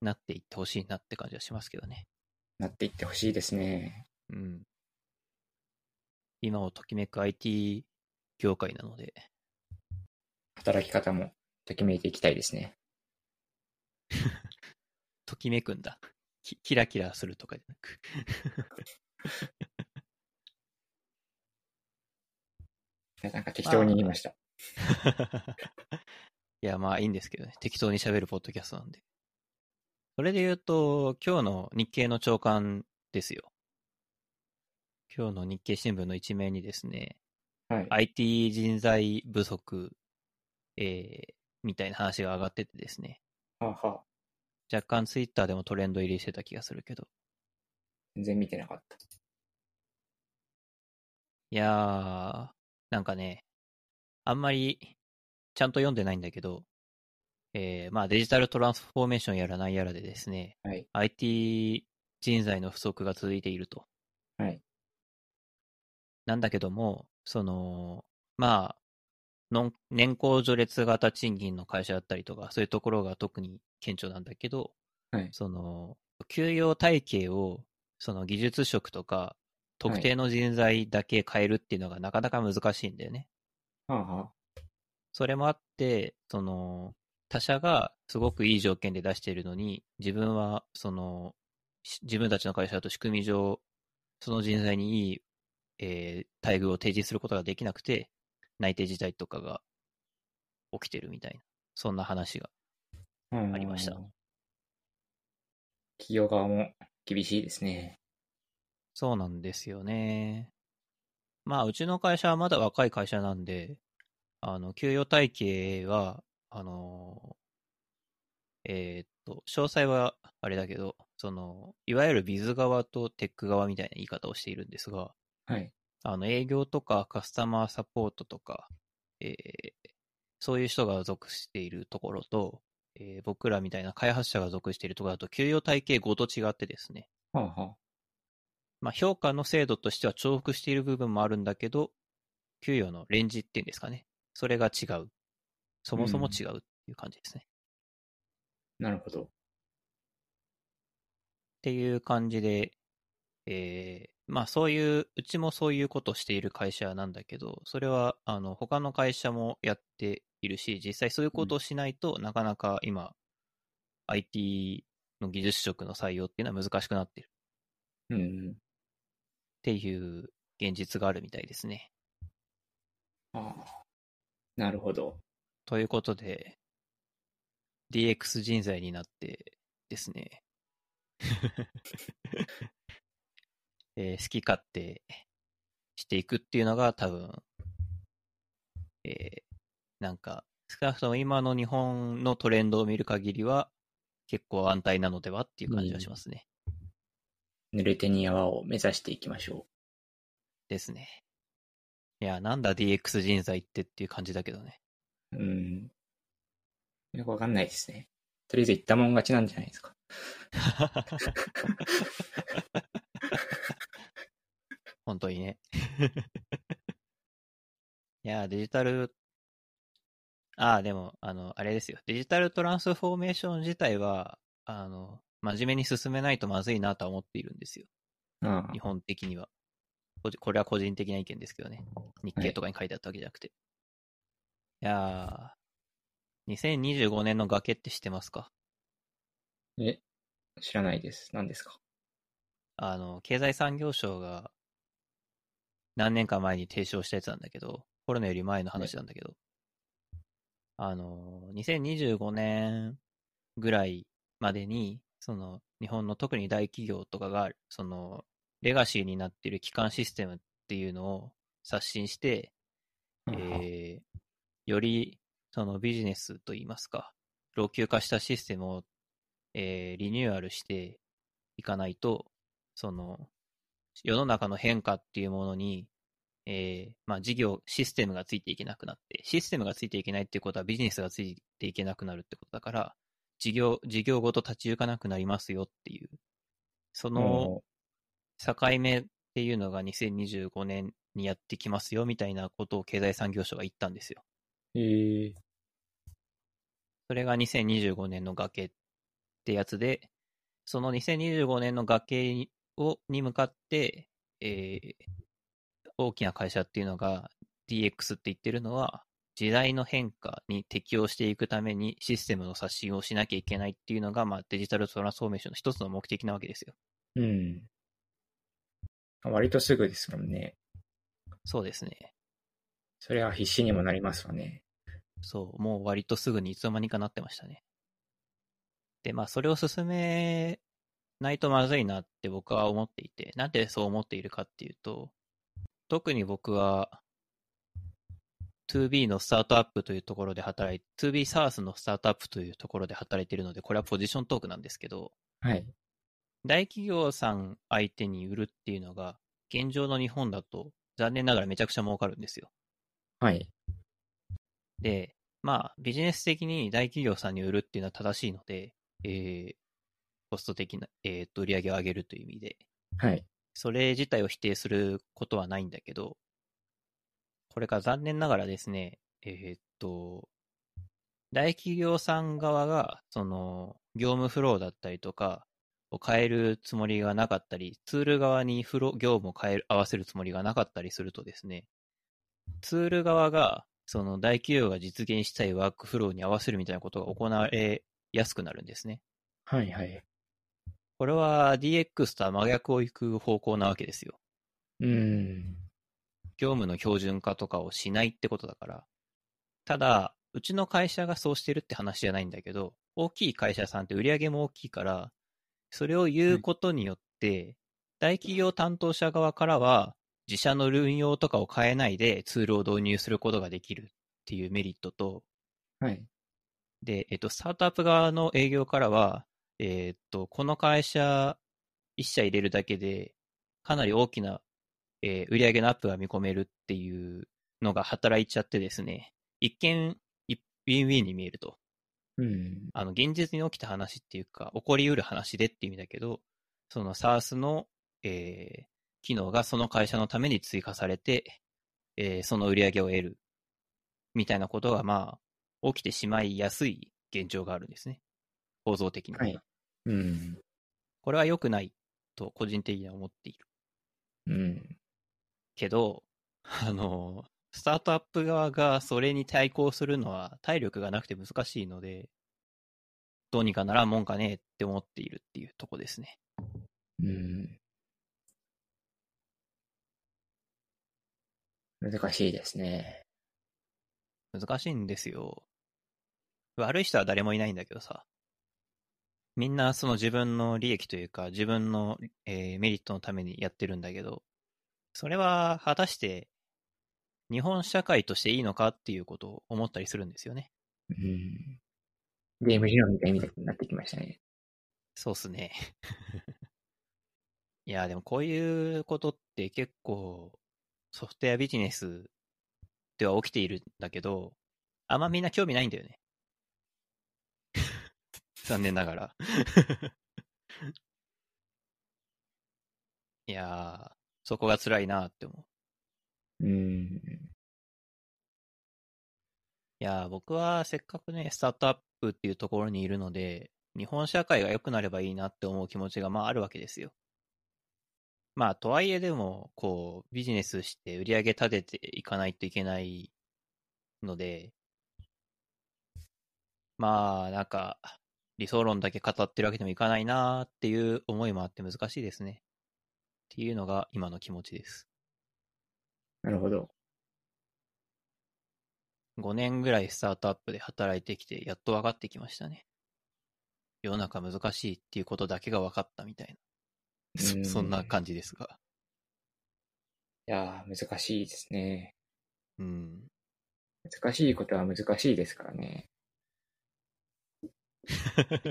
なっていってほしいなって感じはしますけどね。なっていってほしいですね。うん。今をときめく IT 業界なので、働き方もときめいていきたいですね。ときめくんだ。きキラキラするとかじゃなく。なんか適当に言いました。いや、まあいいんですけどね。適当に喋るポッドキャストなんで。それで言うと、今日の日経の朝刊ですよ。今日の日経新聞の一面にですね、はい。IT 人材不足、えー、みたいな話が上がっててですね。はあ、はあ、若干ツイッターでもトレンド入りしてた気がするけど。全然見てなかった。いやー、なんかね、あんまりちゃんと読んでないんだけど、えー、まあデジタルトランスフォーメーションやらないやらでですね、はい。IT 人材の不足が続いているとはい。なんだけども、その、まあ、年功序列型賃金の会社だったりとか、そういうところが特に顕著なんだけど、はい。その、給与体系を、その技術職とか、特定の人材だけ変えるっていうのがなかなか難しいんだよね。はあはそれもあって、その、他社がすごくいい条件で出しているのに、自分は、その、し自分たちの会社だと仕組み上、その人材にいい、えー待遇を提示することができなくて、内定辞退とかが起きてるみたいな、そんな話が。あ。りました。企業側も厳しいですね。そうなんですよね。まあ、うちの会社はまだ若い会社なんで、あの、給与体系は、あの、えーっと、詳細はあれだけど、その、いわゆるビズ側とテック側みたいな言い方をしているんですが、はい。あの、営業とかカスタマーサポートとか、えーそういう人が属しているところと、えー僕らみたいな開発者が属しているところだと、給与体系ごと違ってですね、はあはまあ、評価の制度としては重複している部分もあるんだけど、給与のレンジっていうんですかね。それが違う。そもそも違うっていう感じですね。っあ。なるほど。ていう感じで、えーまあそういう、うちもそういうことをしている会社なんだけど、それは、あの、他の会社もやっているし、実際そういうことをしないとなかなか今、IT の技術職の採用っていうのは難しくなっているうん。っていう現実があるみたいですね。ああ。なるほど。ということで、DX 人材になってですね、えー好き勝手していくっていうのが多分、えーなんか、少なくとも今の日本のトレンドを見る限りは、結構安泰なのではっていう感じがしますね。濡れ手に泡を目指していきましょですね。いや、なんだ DX 人材ってっていう感じだけどね。う。うん。よくわかんないですね。とりあえず言ったもん勝ちなんじゃないですか。本当にね。いや、デジタル、ああ、でも、あの、あれですよ。デジタルトランスフォーメーション自体は、あの、真面目に進めないとまずいなとは思っているんですよ。ああ日。本的には。ここれは個人的な意見ですけどね。日経とかに書いてあったわけじゃなくて。い、やー、2025年の崖って知ってますか？え、知らないです。何ですか？あの、経済産業省が何年か前に提唱したやつなんだけど、コロナより前の話なんだけど、あの、2025年ぐらいまでに、その、日本の特に大企業とかが、その、レガシーになっている基幹システムっていうのを刷新して、はあはあえーより、そのビジネスといいますか、老朽化したシステムを、えーリニューアルしていかないと、その、世の中の変化っていうものに、えーまあ事業、システムがついていけなくなって、システムがついていけないっていうことはビジネスがついていけなくなるってことだから、事業、事業ごと立ち行かなくなりますよっていう、その、お境目っていうのが2025年にやってきますよみたいなことを経済産業省が言ったんですよ。ーえそれが2025年の崖ってやつで、その2025年の崖にをに向かって、えー大きな会社っていうのが DX って言ってるのは、時代の変化に適応していくためにシステムの刷新をしなきゃいけないっていうのが、まあ、デジタルトランスフォーメーションの一つの目的なわけですよ。うん。割とすぐですもんね。そうですね。それは必死にもなりますわね。そう、もう割とすぐにいつの間にかなってましたね。で、まあ、それを進めないとまずいなって僕は思っていて、なんでそう思っているかっていうと、特に僕は、2B のスタートアップというところで働い 2B サースのスタートアップというところで働いているので、これはポジショントークなんですけど、はい。大企業さん相手に売るっていうのが、現状の日本だと残念ながらめちゃくちゃ儲かるんですよ。はい。で、まあ、ビジネス的に大企業さんに売るっていうのは正しいので、えー、コスト的な、えー、と売り上げを上げるという意味で、はい。それ自体を否定することはないんだけど、これが残念ながらですね、えーっと、大企業さん側が、その、業務フローだったりとか、を変えるつもりがなかったり、ツール側にフロ業務を変える、合わせるつもりがなかったりするとですね、ツール側が、その大企業が実現したいワークフローに合わせるみたいなことが行われやすくなるんですね。はいはい。これは DX とは真逆を行く方向なわけですよ。うん。業務の標準化とかをしないってことだから。ただ、うちの会社がそうしてるって話じゃないんだけど、大きい会社さんって売り上げも大きいから、それを言うことによって、大企業担当者側からは、自社の運用とかを変えないでツールを導入することができるっていうメリットと、はい。で、えっと、スタートアップ側の営業からは、えっと、この会社一社入れるだけで、かなり大きな、えー売上のアップが見込めるっていうのが働いちゃってですね、一見、いウィンウィンに見えると。うん。あの、現実に起きた話っていうか、起こりうる話でっていう意味だけど、その SARS の、えー機能がその会社のために追加されて、えーその売り上げを得る、みたいなことが、まあ、起きてしまいやすい現状があるんですね。構造的に。はい。うん。これは良くないと個人的には思っている。うん。けど、あの、スタートアップ側がそれに対抗するのは体力がなくて難しいので、どうにかならんもんかねって思っているっていうとこですね。うん。難しいですね。難しいんですよ。悪い人は誰もいないんだけどさ。みんなその自分の利益というか、自分の、えーメリットのためにやってるんだけど、それは果たして日本社会としていいのかっていうことを思ったりするんですよね。うん。ゲーム理論みたいになってきましたね。そうっすね。いや、でもこういうことって結構ソフトウェアビジネスでは起きているんだけど、あんまみんな興味ないんだよね。残念ながら。いやー、そこが辛いなって思う。うん。いやー、僕はせっかくね、スタートアップっていうところにいるので、日本社会が良くなればいいなって思う気持ちがまああるわけですよ。まあ、とはいえでも、こう、ビジネスして売り上げ立てていかないといけないので、まあ、なんか、理想論だけ語ってるわけにもいかないなーっていう思いもあって難しいですね。っていうのが今の気持ちです。なるほど。5年ぐらいスタートアップで働いてきて、やっと分かってきましたね。世の中難しいっていうことだけが分かったみたいな。そうんそんな感じですが。いやー、難しいですね。うん。難しいことは難しいですからね。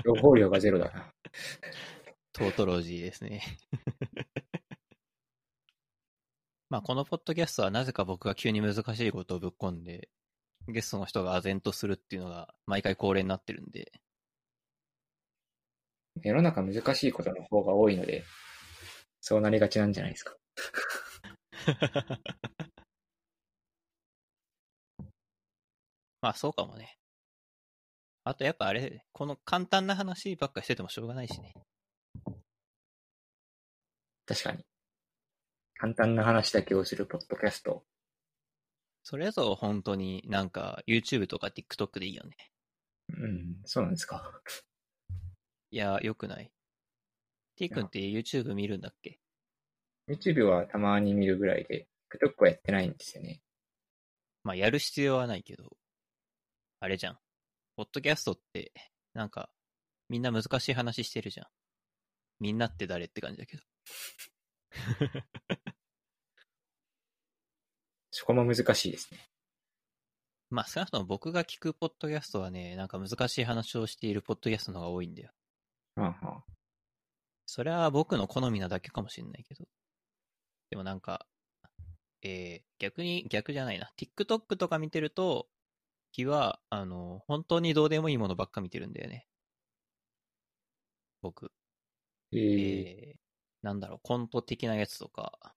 情報量がゼロだな。トートロジーですね。まあ、このポッドキャストはなぜか僕が急に難しいことをぶっ込んで、ゲストの人が唖然とするっていうのが毎回恒例になってるんで、世の中難しいことの方が多いので、そうなりがちなんじゃないですか。まあそうかもね。あとやっぱあれ、この簡単な話ばっかしててもしょうがないしね。確かに。簡単な話だけをするポッドキャスト。それぞ本当になんか YouTube とか TikTok でいいよね。うん、そうなんですか。いや、よくない。T 君って YouTube 見るんだっけ？YouTube はたまに見るぐらいで、TikTok はやってないんですよね。まあやる必要はないけど、あれじゃん。ポッドキャストって、なんか、みんな難しい話してるじゃん。みんなって誰って感じだけど。そこも難しいですね。まあ少なくとも僕が聞くポッドキャストはね、なんか難しい話をしているポッドキャストの方が多いんだよ。はあはあ、それは僕の好みなだけかもしれないけど。でもなんか、えー、逆に、逆じゃないな。TikTok とか見てると、気は、あの、本当にどうでもいいものばっか見てるんだよね。僕。えーえー、なんだろう、コント的なやつとか、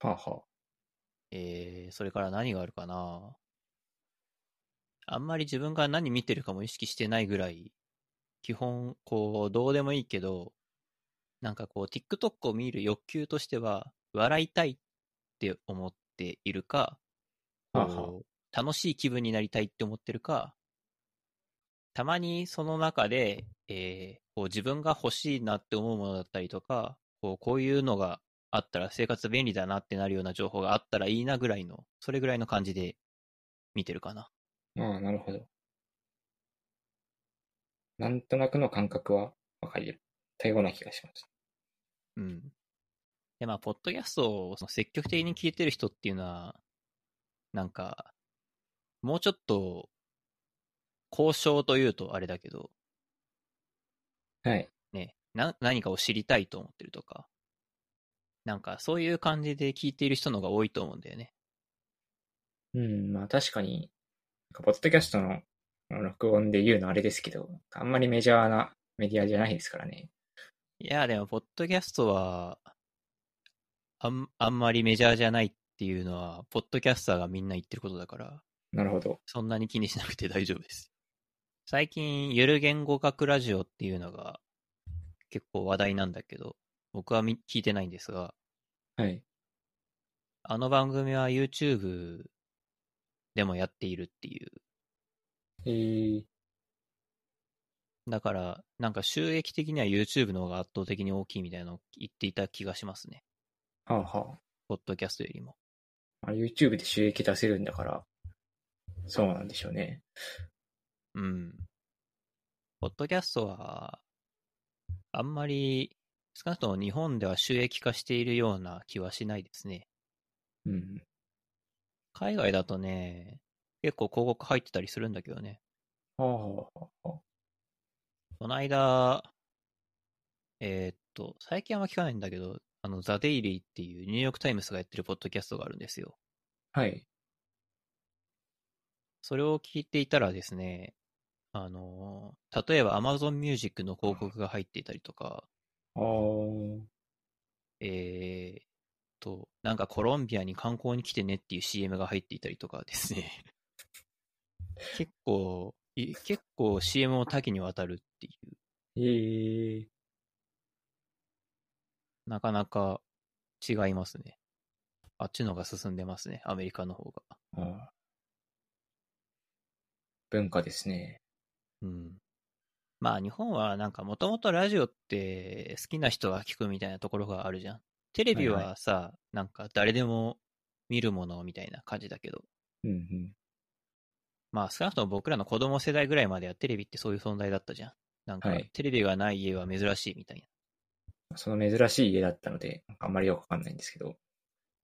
はあはえー、それから何があるかなあんまり自分が何見てるかも意識してないぐらい、基本、こう、どうでもいいけど、なんかこう、TikTok を見る欲求としては、笑いたいって思っているか、あ。はあは楽しい気分になりたいって思ってるか、たまにその中で、えーこう自分が欲しいなって思うものだったりとか、こうこういうのがあったら生活便利だなってなるような情報があったらいいなぐらいの、それぐらいの感じで見てるかな。あ。ああ、なるほど。なんとなくの感覚はわかりたような気がします。うん。で、まあ、ポッドキャストをその積極的に聞いてる人っていうのは、なんか、もうちょっと、交渉というとあれだけど、はい。ね、な、何かを知りたいと思ってるとか、なんかそういう感じで聞いている人の方が多いと思うんだよね。うん、まあ確かに、なんかポッドキャストの録音で言うのあれですけど、あんまりメジャーなメディアじゃないですからね。いや、でも、ポッドキャストは、あん、あんまりメジャーじゃないっていうのは、ポッドキャスターがみんな言ってることだから、なるほど。そんなに気にしなくて大丈夫です。最近、ゆる言語学ラジオっていうのが結構話題なんだけど、僕はみ聞いてないんですが、はい。あの番組は YouTube でもやっているっていう。えー、だから、なんか収益的には YouTube の方が圧倒的に大きいみたいなのを言っていた気がしますね。はあはポッドキャストよりも。YouTube で収益出せるんだから、そうなんでしょうね。うん。ポッドキャストは、あんまり、少なくとも日本では収益化しているような気はしないですね。うん。海外だとね、結構広告入ってたりするんだけどね。はあはあはあ。この間、えーっと、最近あんま聞かないんだけど、あの、 The Daily っていうニューヨークタイムズがやってるポッドキャストがあるんですよ。はい。それを聞いていたらですね、あの、例えば Amazon Music の広告が入っていたりとか、あーえーっと、なんかコロンビアに観光に来てねっていう CM が入っていたりとかですね。結構、い結構 CM も多岐にわたるっていう、ええなかなか違いますね。あっちのが進んでますね、アメリカの方が。あー文化ですね。うん。まあ日本はなんかもともとラジオって好きな人が聞くみたいなところがあるじゃん。テレビはいはさ、なんか誰でも見るものみたいな感じだけど、うんうん。まあ少なくとも僕らの子供世代ぐらいまではテレビってそういう存在だったじゃん。なんかはいテレビがない家は珍しいみたいな。その珍しい家だったので、あんまりよくわかんないんですけど、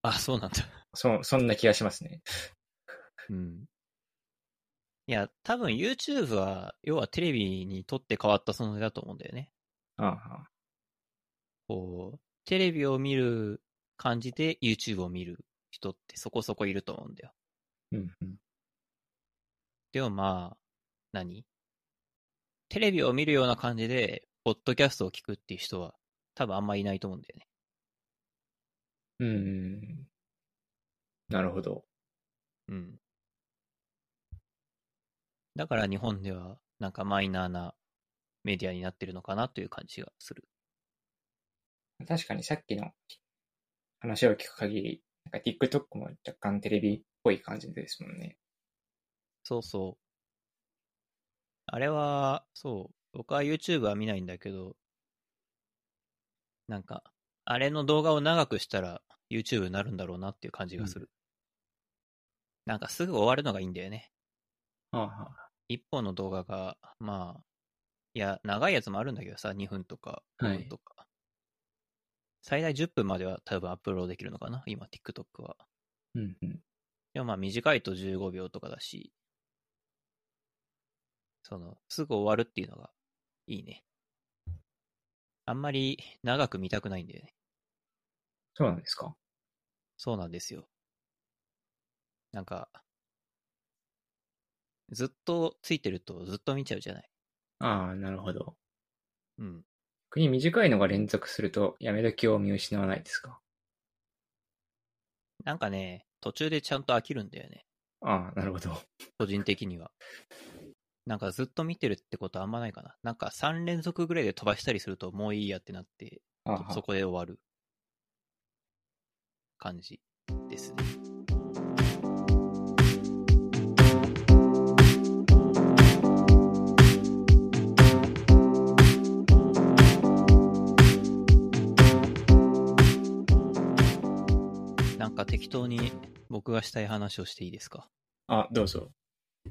あ、そうなんだ。そ、そんな気がしますね。うん。いや、多分 YouTube は、要はテレビにとって変わった存在だと思うんだよね。ああ、こう、テレビを見る感じで YouTube を見る人ってそこそこいると思うんだよ。うんうん。でもまあ、何？テレビを見るような感じで、ポッドキャストを聞くっていう人は多分あんまいないと思うんだよね。うーん。なるほど。うん。だから日本ではなんかマイナーなメディアになってるのかなという感じがする。確かにさっきの話を聞く限り、なんか TikTok も若干テレビっぽい感じですもんね。そうそう。あれは、そう。僕は YouTube は見ないんだけど、なんか、あれの動画を長くしたら YouTube になるんだろうなっていう感じがする。なんかすぐ終わるのがいいんだよね。はあはあ、一本の動画が、まあ、いや、長いやつもあるんだけどさ、2分とか5分とか。最大10分までは多分アップロードできるのかな今、TikTok は。うんうん。でもまあ短いと15秒とかだし、その、すぐ終わるっていうのがいいね。あんまり長く見たくないんだよね。そうなんですか？そうなんですよ。なんか、ずっとついてるとずっと見ちゃうじゃない。ああ、なるほど。うん。逆に短いのが連続すると、やめ時を見失わないですか？なんかね、途中でちゃんと飽きるんだよね。ああ、なるほど。個人的には。なんかずっと見てるってことあんまないかな。なんか3連続ぐらいで飛ばしたりするともういいやってなって、そこで終わる感じですね。か適当に僕がしたい話をしていいですか？あ、どうぞ。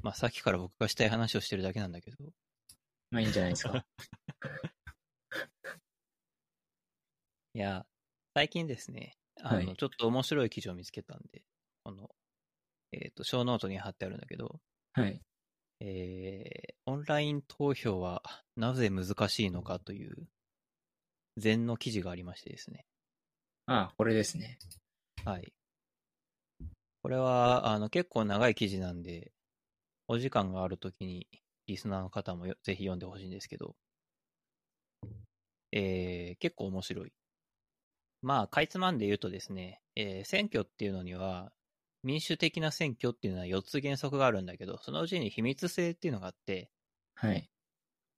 まあさっきから僕がしたい話をしてるだけなんだけど、まあいいんじゃないですか。いや、最近ですね、あの、はいちょっと面白い記事を見つけたんで、この、えっ、と、ショーノートに貼ってあるんだけど、はい。えー、オンライン投票はなぜ難しいのかという、禅の記事がありましてですね。ああ、これですね。はい。これは、あの、結構長い記事なんで、お時間があるときに、リスナーの方もよぜひ読んでほしいんですけど、えー、結構面白い。まあ、かいつまんで言うとですね、えー選挙っていうのには、民主的な選挙っていうのは4つ原則があるんだけど、そのうちに秘密性っていうのがあって、はい。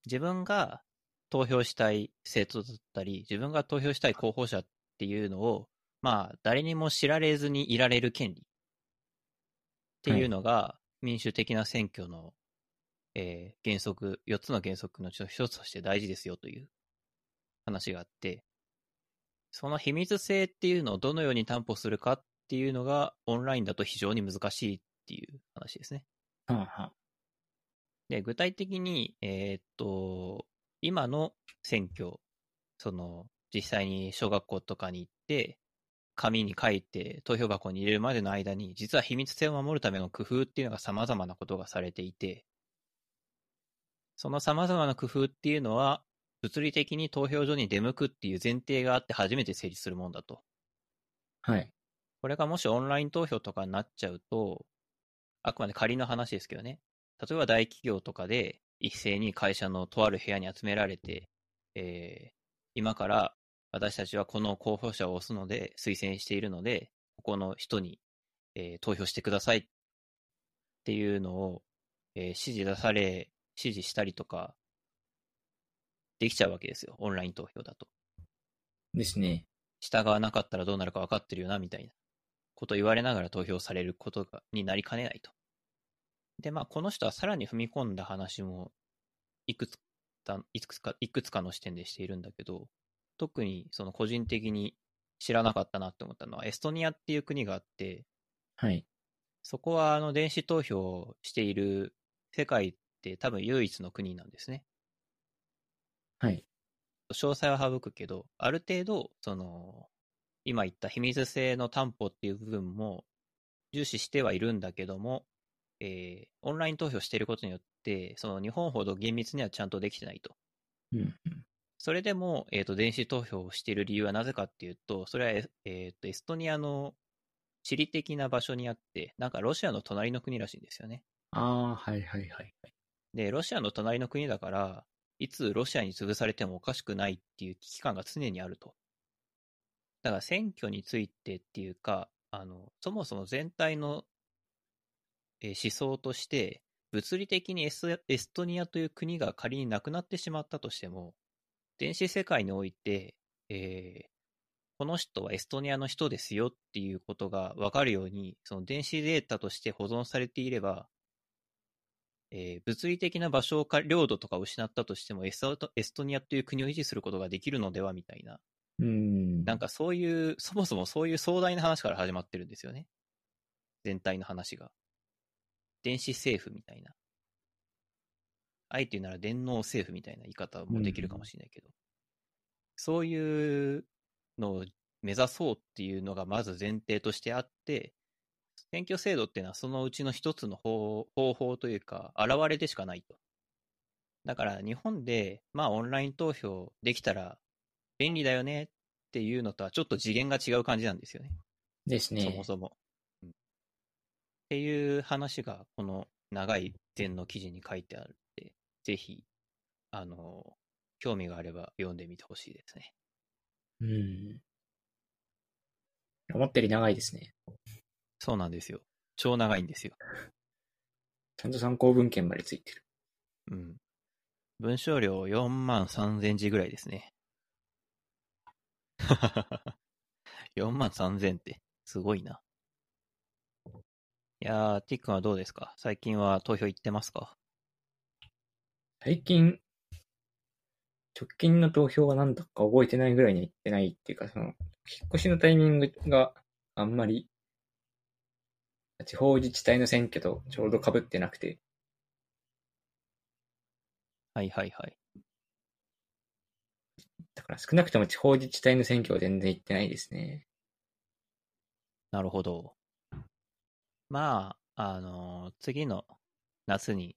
自分が投票したい政党だったり、自分が投票したい候補者っていうのを、まあ、誰にも知られずにいられる権利っていうのが、民主的な選挙の、えー原則、4つの原則のうちの1つとして大事ですよという話があって、その秘密性っていうのをどのように担保するかっていうのが、オンラインだと非常に難しいっていう話ですね。はあ、はあ、で、具体的に、えーっと、今の選挙、その、実際に小学校とかに行って、紙に書いて投票箱に入れるまでの間に、実は秘密性を守るための工夫っていうのが様々なことがされていて、その様々な工夫っていうのは、物理的に投票所に出向くっていう前提があって初めて成立するもんだと。はい。これがもしオンライン投票とかになっちゃうと、あくまで仮の話ですけどね。例えば大企業とかで一斉に会社のとある部屋に集められて、えー今から私たちはこの候補者を押すので推薦しているので、ここの人に、えー投票してくださいっていうのを、えー指示出され、指示したりとか、できちゃうわけですよ。オンライン投票だと。ですね。従わなかったらどうなるか分かってるよな、みたいなことを言われながら投票されることがになりかねないと。で、まあ、この人はさらに踏み込んだ話も、いくつか、いくつか、いくつかの視点でしているんだけど、特にその個人的に知らなかったなって思ったのは、エストニアっていう国があって、はい。そこはあの電子投票をしている世界って多分唯一の国なんですね。はい。詳細は省くけど、ある程度、その、今言った秘密性の担保っていう部分も重視してはいるんだけども、えーオンライン投票していることによって、その日本ほど厳密にはちゃんとできてないと。うんうん。それでも、えっ、と、電子投票をしている理由はなぜかっていうと、それは、ええーと、エストニアの地理的な場所にあって、なんかロシアの隣の国らしいんですよね。ああ、はいはいはいはい。で、ロシアの隣の国だから、いつロシアに潰されてもおかしくないっていう危機感が常にあると。だから選挙についてっていうか、あの、そもそも全体の、えー思想として、物理的にエスエストニアという国が仮になくなってしまったとしても、電子世界において、えーこの人はエストニアの人ですよっていうことが分かるように、その電子データとして保存されていれば、えー物理的な場所か領土とかを失ったとしてもエスト、エストニアという国を維持することができるのではみたいな、うーん。なんかそういう、そもそもそういう壮大な話から始まってるんですよね。全体の話が。電子政府みたいな。あえて言うなら電脳政府みたいな言い方もできるかもしれないけど、そういうのを目指そうっていうのがまず前提としてあって、選挙制度っていうのはそのうちの一つの方方法というか、現れでしかないと。だから日本で、まあオンライン投票できたら便利だよねっていうのとはちょっと次元が違う感じなんですよね。ですね。そもそも。うんっていう話が、この長い前の記事に書いてあるぜひ、あの、興味があれば読んでみてほしいですね。うん。思ったより長いですね。そうなんですよ。超長いんですよ。ちゃんと参考文献までついてる。うん。文章量4万3000字ぐらいですね。4万3000って、すごいな。いやー、ティックンはどうですか？最近は投票行ってますか？最近、直近の投票は何だか覚えてないぐらいには行ってないっていうか、その、引っ越しのタイミングがあんまり、地方自治体の選挙とちょうど被ってなくて、はいはいはい。だから少なくとも地方自治体の選挙は全然行ってないですね。なるほど。まあ、あのー次の夏に、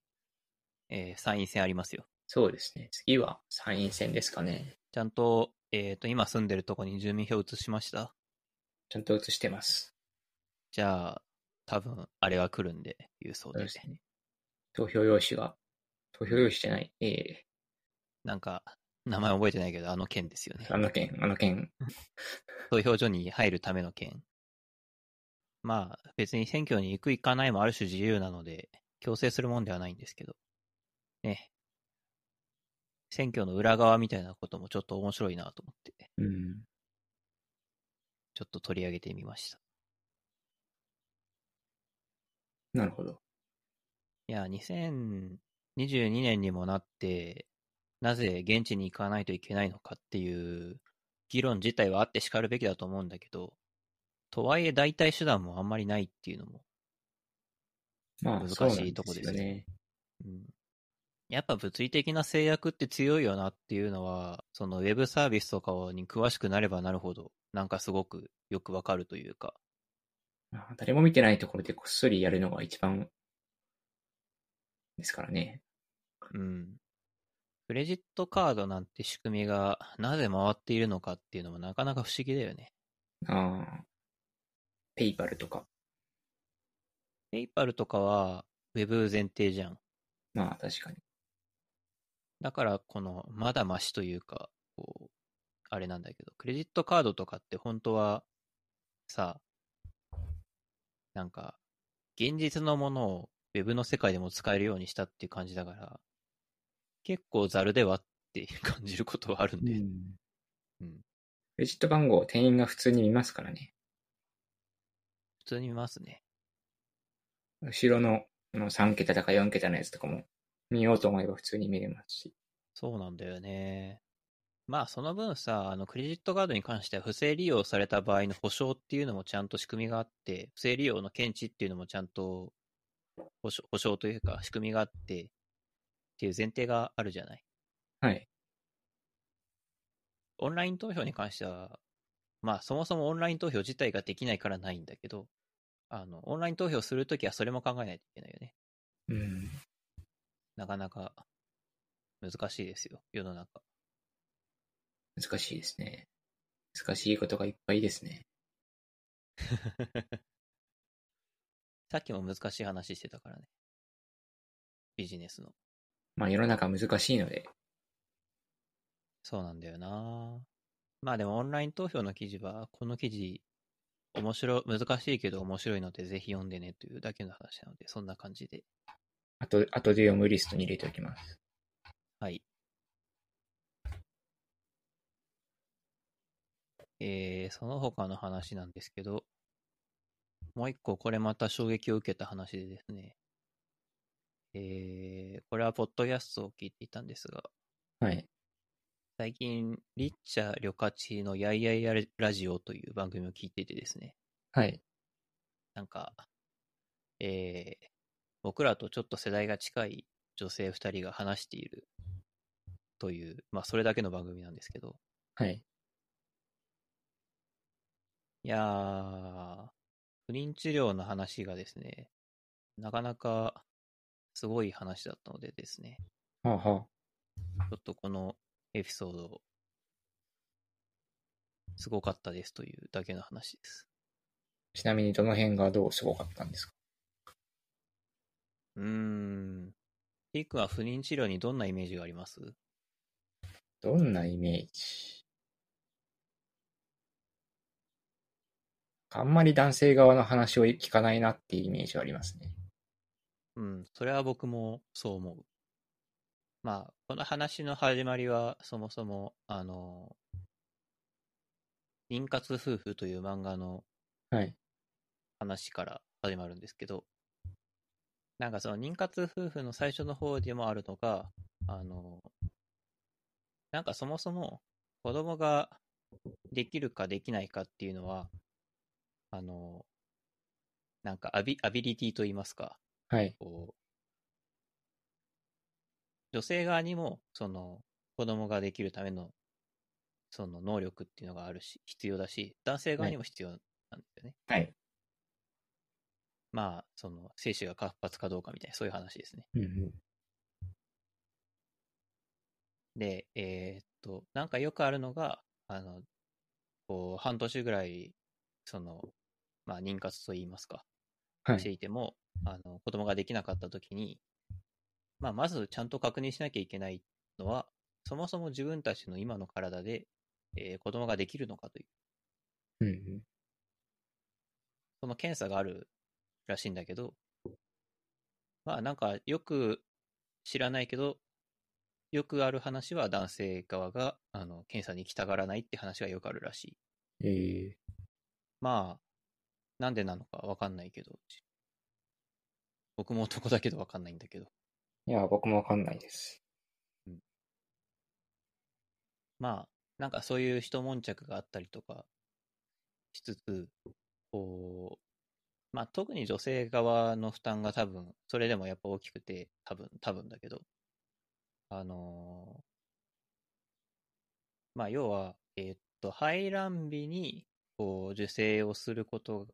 えー参院選ありますよ。そうですね。次は参院選ですかね。ちゃんと、えっ、と、今住んでるとこに住民票移しました？ちゃんと移してます。じゃあ、多分、あれが来るんで、郵送で。そうですね。投票用紙が、投票用紙じゃない、ええなんか、名前覚えてないけど、あの件ですよね。あの件、あの件。投票所に入るための件。まあ、別に選挙に行く行かないもある種自由なので、強制するもんではないんですけど。ね。選挙の裏側みたいなこともちょっと面白いなと思って、うん。ちょっと取り上げてみました。なるほど。いや、2022年にもなって、なぜ現地に行かないといけないのかっていう議論自体はあってしかるべきだと思うんだけど、とはいえ代替手段もあんまりないっていうのも、まあ、難しいとこですよね。うん、やっぱ物理的な制約って強いよなっていうのは、そのウェブサービスとかに詳しくなればなるほど、なんかすごくよくわかるというか、まあ誰も見てないところでこっそりやるのが一番ですからね。うん。クレジットカードなんて仕組みがなぜ回っているのかっていうのもなかなか不思議だよね。ああ。ペイパルとか。ペイパルとかは Web 前提じゃん。まあ、確かに。だからこのまだマシというか、こう、あれなんだけど、クレジットカードとかって本当はさ、なんか、現実のものを Web の世界でも使えるようにしたっていう感じだから、結構ザルではって感じることはあるんで、ん。うん。クレジット番号を店員が普通に見ますからね。普通に見ますね。後ろのあの3桁とか4桁のやつとかも見ようと思えば普通に見れますし。そうなんだよね。まあその分さ、あのクレジットカードに関しては不正利用された場合の保証っていうのもちゃんと仕組みがあって、不正利用の検知っていうのもちゃんと保証保証というか仕組みがあってっていう前提があるじゃない。はい。オンライン投票に関しては、まあそもそもオンライン投票自体ができないからないんだけど、あの、オンライン投票するときはそれも考えないといけないよね。うん。なかなか難しいですよ、世の中。難しいですね。難しいことがいっぱいですね。さっきも難しい話してたからね。ビジネスの。まあ世の中難しいので、そうなんだよなまあでもオンライン投票の記事は、この記事、面白、難しいけど面白いのでぜひ読んでねというだけの話なので、そんな感じで。あと、あとで読むリストに入れておきます。はい。えー、その他の話なんですけど、もう一個これまた衝撃を受けた話でですね、えー、これはポッドキャストを聞いていたんですが、はい。最近、リッチャー・リョカチのやいやいやラジオという番組を聞いていてですね、はい。なんか、えー、僕らとちょっと世代が近い女性二人が話しているという、まあそれだけの番組なんですけど、はい。いやー、不妊治療の話がですね、なかなかすごい話だったのでですね、はあはあ。ちょっとこのエピソード、すごかったですというだけの話です。ちなみにどの辺がどうすごかったんですか？うーん。ティックは不妊治療にどんなイメージがあります？どんなイメージ？あんまり男性側の話を聞かないなっていうイメージはありますね。うん、それは僕もそう思う。まあ、この話の始まりは、そもそも、あの、妊活夫婦という漫画のはい。話から始まるんですけど、なんかその妊活夫婦の最初の方でもあるのが、あの、なんかそもそも子供ができるかできないかっていうのは、あの、なんかアビアビリティと言いますか、はい。こう、女性側にも、その、子供ができるための、その能力っていうのがあるし、必要だし、男性側にも必要なんですよね。はい。まあ、その、精子が活発かどうかみたいな、そういう話ですね。うんうん。で、えーっと、なんかよくあるのが、あの、こう、半年ぐらい、その、まあ、妊活と言いますか、はい。していても、あの、子供ができなかった時に、まあ、まずちゃんと確認しなきゃいけないのは、そもそも自分たちの今の体で、えー子供ができるのかという、うんうん。その検査があるらしいんだけど、まあなんかよく知らないけど、よくある話は男性側があの検査に行きたがらないって話がよくあるらしい。ええ。まあ、なんでなのかわかんないけど、僕も男だけどわかんないんだけど、いや、僕もわかんないです。まあ、なんかそういう一悶着があったりとかしつつ、こう、まあ特に女性側の負担が多分、それでもやっぱ大きくて、多分、多分だけど、あのーまあ要は、えーっと、排卵日に、こう、受精をすること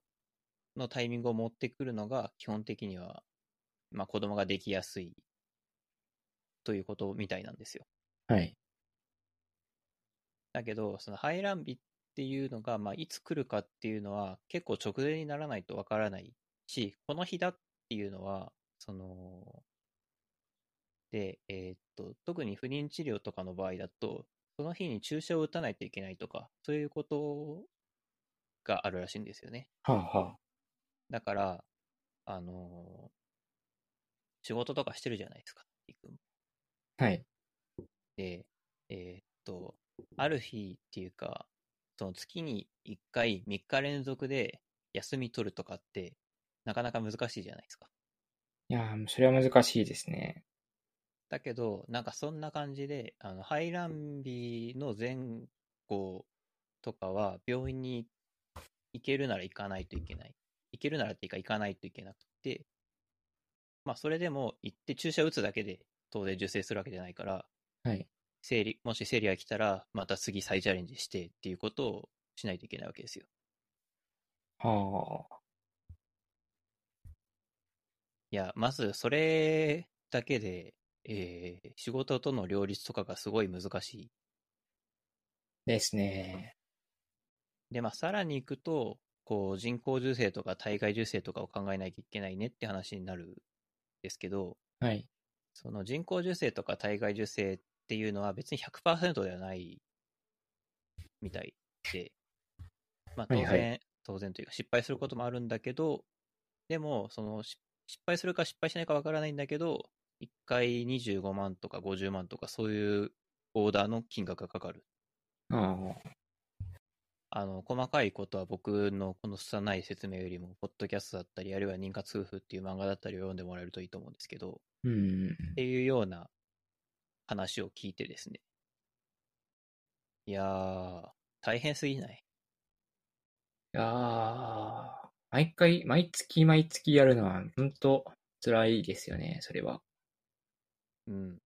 のタイミングを持ってくるのが、基本的には、まあ子供ができやすい、ということみたいなんですよ。はい。だけど、その排卵日っていうのが、まあ、いつ来るかっていうのは、結構直前にならないとわからないし、この日だっていうのは、その、で、えーっと、特に不妊治療とかの場合だと、その日に注射を打たないといけないとか、そういうことがあるらしいんですよね。はあはだから、あの仕事とかしてるじゃないですか。はい。で、えーっと、ある日っていうか、その月に1回3日連続で休み取るとかって、なかなか難しいじゃないですか。いやー、それは難しいですね。だけど、なんかそんな感じで、あの、排卵日の前後とかは、病院に行けるなら行かないといけない。行けるならっていうか行かないといけなくて、まあそれでも行って注射打つだけで当然受精するわけじゃないから、はい。生理、もし生理が来たら、また次再チャレンジしてっていうことをしないといけないわけですよ。はあ。いや、まずそれだけで、えー仕事との両立とかがすごい難しい。ですね。で、まあ、さらに行くと、こう、人工授精とか体外受精とかを考えなきゃいけないねって話になるんですけど、はい。その人工授精とか体外受精っていうのは別に100%ではないみたいで、まあ当然、はいは当然というか失敗することもあるんだけど、でも、そのし失敗するか失敗しないかわからないんだけど、1回25万とか50万とかそういうオーダーの金額がかかる。ああの、細かいことは僕のこの拙い説明よりも、ポッドキャストだったり、あるいは妊活夫婦っていう漫画だったりを読んでもらえるといいと思うんですけど、あ。うん。っていうような話を聞いてですね。いやー、大変すぎない？いやー、毎回、毎月毎月やるのは、本当辛いですよね、それは。うん。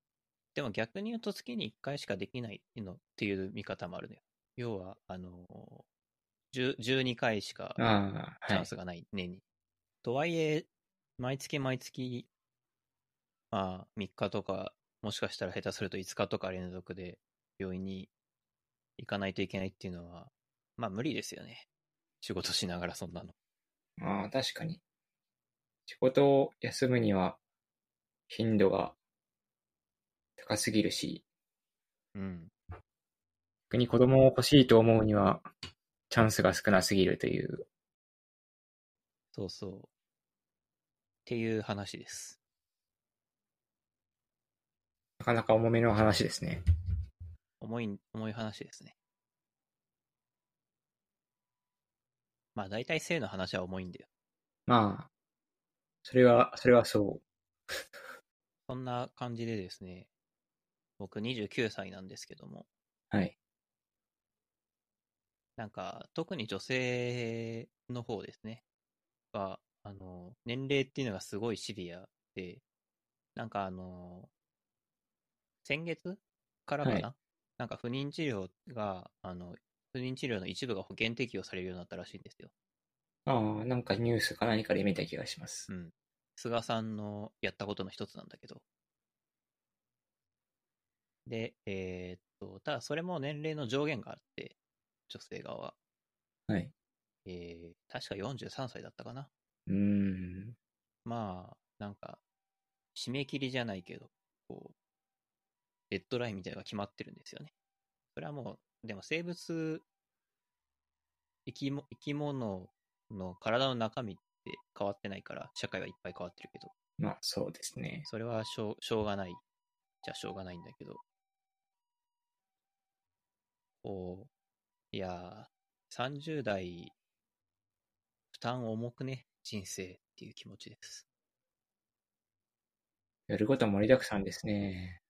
でも逆に言うと月に1回しかできないのっていう見方もあるのよ。要は、あのー、10 12回しか。チャンスがない、年に。とはいえ、毎月毎月、まあ、3日とか、もしかしたら下手すると5日とか連続で病院に行かないといけないっていうのは、まあ無理ですよね。仕事しながらそんなの。まあ、確かに。仕事を休むには、頻度が高すぎるし、うん。逆に子供を欲しいと思うには、チャンスが少なすぎるという。そうそう。っていう話です。なかなか重めの話ですね。重い、重い話ですね。まあ大体性の話は重いんだよ。まあ、それは、それはそ そんな感じでですね、僕29歳なんですけども、う。はい。なんか特に女性の方ですね、は、あの、年齢っていうのがすごいシビアで、なんかあの、先月からかな、はいなんか不妊治療が、あの、不妊治療の一部が保険適用されるようになったらしいんですよ。ああ、なんかニュースか何かで見た気がします。うん。菅さんのやったことの一つなんだけど。で、えーっと、ただそれも年齢の上限があって、女性側は。はい。えー、確か43歳だったかな。うーん。まあ、なんか、締め切りじゃないけど、こう、デッドラインみたいなのが決まってるんですよね。それはもう、でも生物、生きも生き物の体の中身って変わってないから、社会はいっぱい変わってるけど、まあ、そうですね。それはしょうしょうがない。じゃあしょうがないんだけど。こう、いやー、30代、負担重くね、人生っていう気持ちです。やること盛りだくさんですね。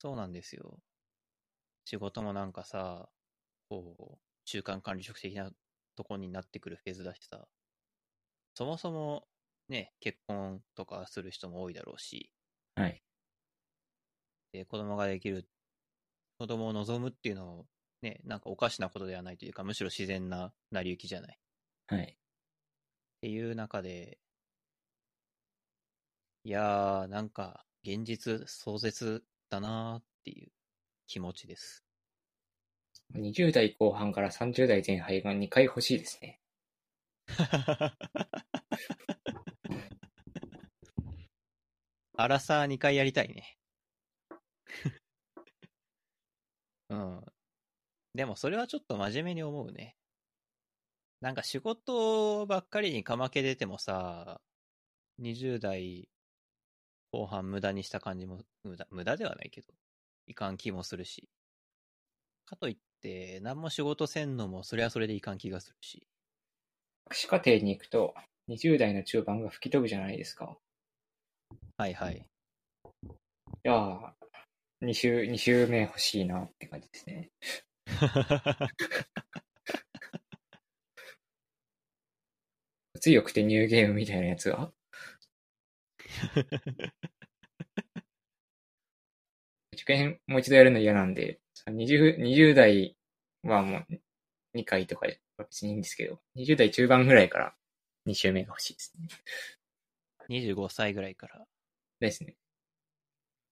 そうなんですよ。仕事もなんかさ、こう、中間管理職的なとこになってくるフェーズだしさ、そもそもね、結婚とかする人も多いだろうし、はい。で子供ができる、子供を望むっていうのを、ね、なんかおかしなことではないというか、むしろ自然な成り行きじゃない。っはい。ていう中で、いやー、なんか、現実壮絶だなーっていう気持ちです。20代後半から30代前半が2回欲しいですね。アラサー2回やりたいね。うん。でもそれはちょっと真面目に思うね。なんか仕事ばっかりにかまけ出てもさ、20代後半無駄にした感じも、無駄、無駄ではないけど、いかん気もするし。かといって、何も仕事せんのもそれはそれでいかん気がするし。博士課程に行くと、20代の中盤が吹き飛ぶじゃないですか。はいはい。いやー、2週、二週目欲しいなって感じですね。強くてニューゲームみたいなやつが。受験もう一度やるの嫌なんで、20, 20代はもう2回とかで別にいいんですけど、20代中盤ぐらいから2週目が欲しいですね。25歳ぐらいから。ですね。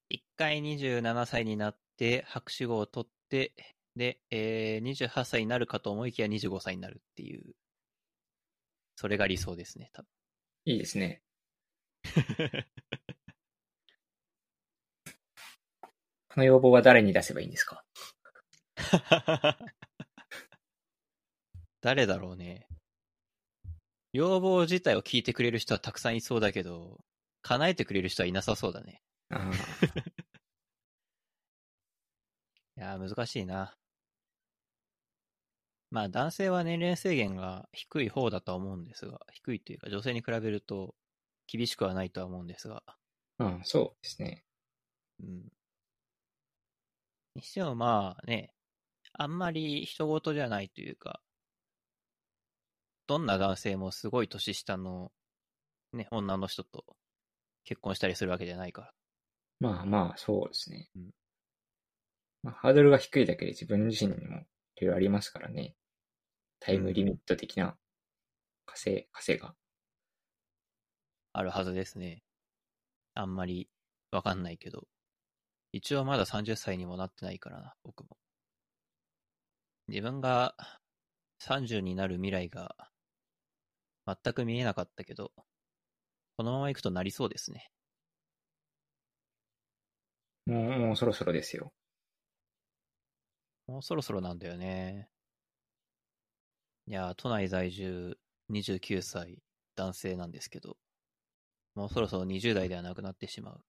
一回27歳になって、博士号を取って、で、えー、28歳になるかと思いきや25歳になるっていう。それが理想ですね、多いいですね。この要望は誰に出せばいいんですか？分。誰だろうね。要望自体を聞いてくれる人はたくさんいそうだけど、叶えてくれる人はいなさそうだね。いやー、難しいな。まあ、男性は年齢制限が低い方だとは思うんですが、低いというか、女性に比べると厳しくはないとは思うんですが、うん、そうですね。うん。にしてもまあね、あんまり人事じゃないというか、どんな男性もすごい年下の、ね、女の人と結婚したりするわけじゃないから。まあまあ、そうですね。うんまあ、ハードルが低いだけで自分自身にもいろいろありますからね。タイムリミット的な稼、稼が。あるはずですね。あんまりわかんないけど。一応まだ30歳にもなってないからな、僕も。自分が30になる未来が全く見えなかったけど、このまま行くとなりそうですね。もう、もうそろそろですよ。もうそろそろなんだよね。いや、都内在住29歳男性なんですけど、もうそろそろ20代ではなくなってしまう。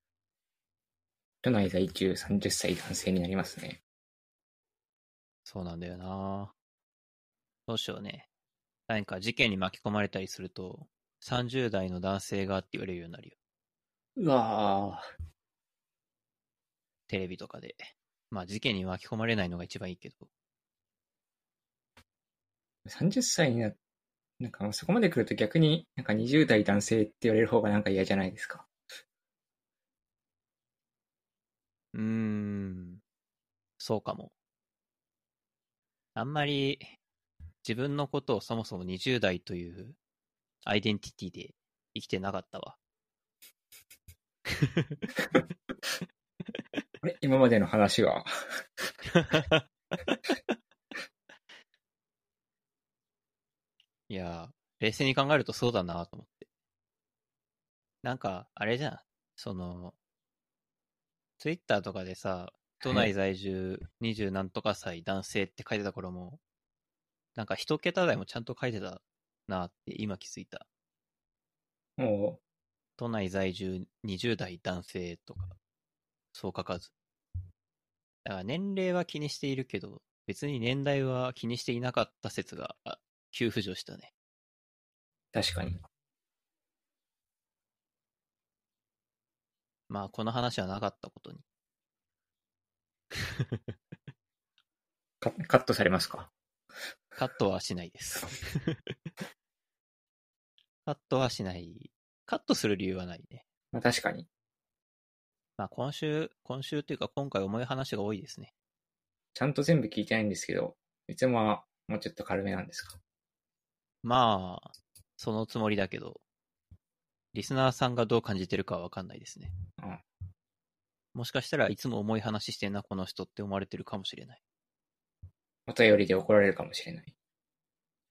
都内在住30歳男性になりますね。そうなんだよなどうしようね。何か事件に巻き込まれたりすると、30代の男性がって言われるようになるよ。うわテレビとかで。まあ事件に巻き込まれないのが一番いいけど。ー、30歳にな、なんかもうそこまで来ると逆になんか20代男性って言われる方がなんか嫌じゃないですか？うーん。そうかも。あんまり自分のことをそもそも20代というアイデンティティで生きてなかったわ。あれ？今までの話は？いやー、冷静に考えるとそうだなと思って。なんか、あれじゃん。その、ツイッターとかでさ、都内在住20何とか歳男性って書いてた頃も、なんか一桁台もちゃんと書いてたなって今気づいた。も都内在住20代男性とか、そう書かず。だから年齢は気にしているけど、別に年代は気にしていなかった説が、あ急浮上したね。う、確かに。まあ、この話はなかったことに。カカットされますか？カットはしないです。カットはしない。カットする理由はないね。まあ確かに。まあ、今週、今週っていうか今回重い話が多いですね。ちゃんと全部聞いてないんですけど、いつもはもうちょっと軽めなんですか？まあ、そのつもりだけど、リスナーさんがどう感じてるかはわかんないですね。うんもしかしたらいつも重い話してんな、この人って思われてるかもしれない。お便りで怒られるかもしれない。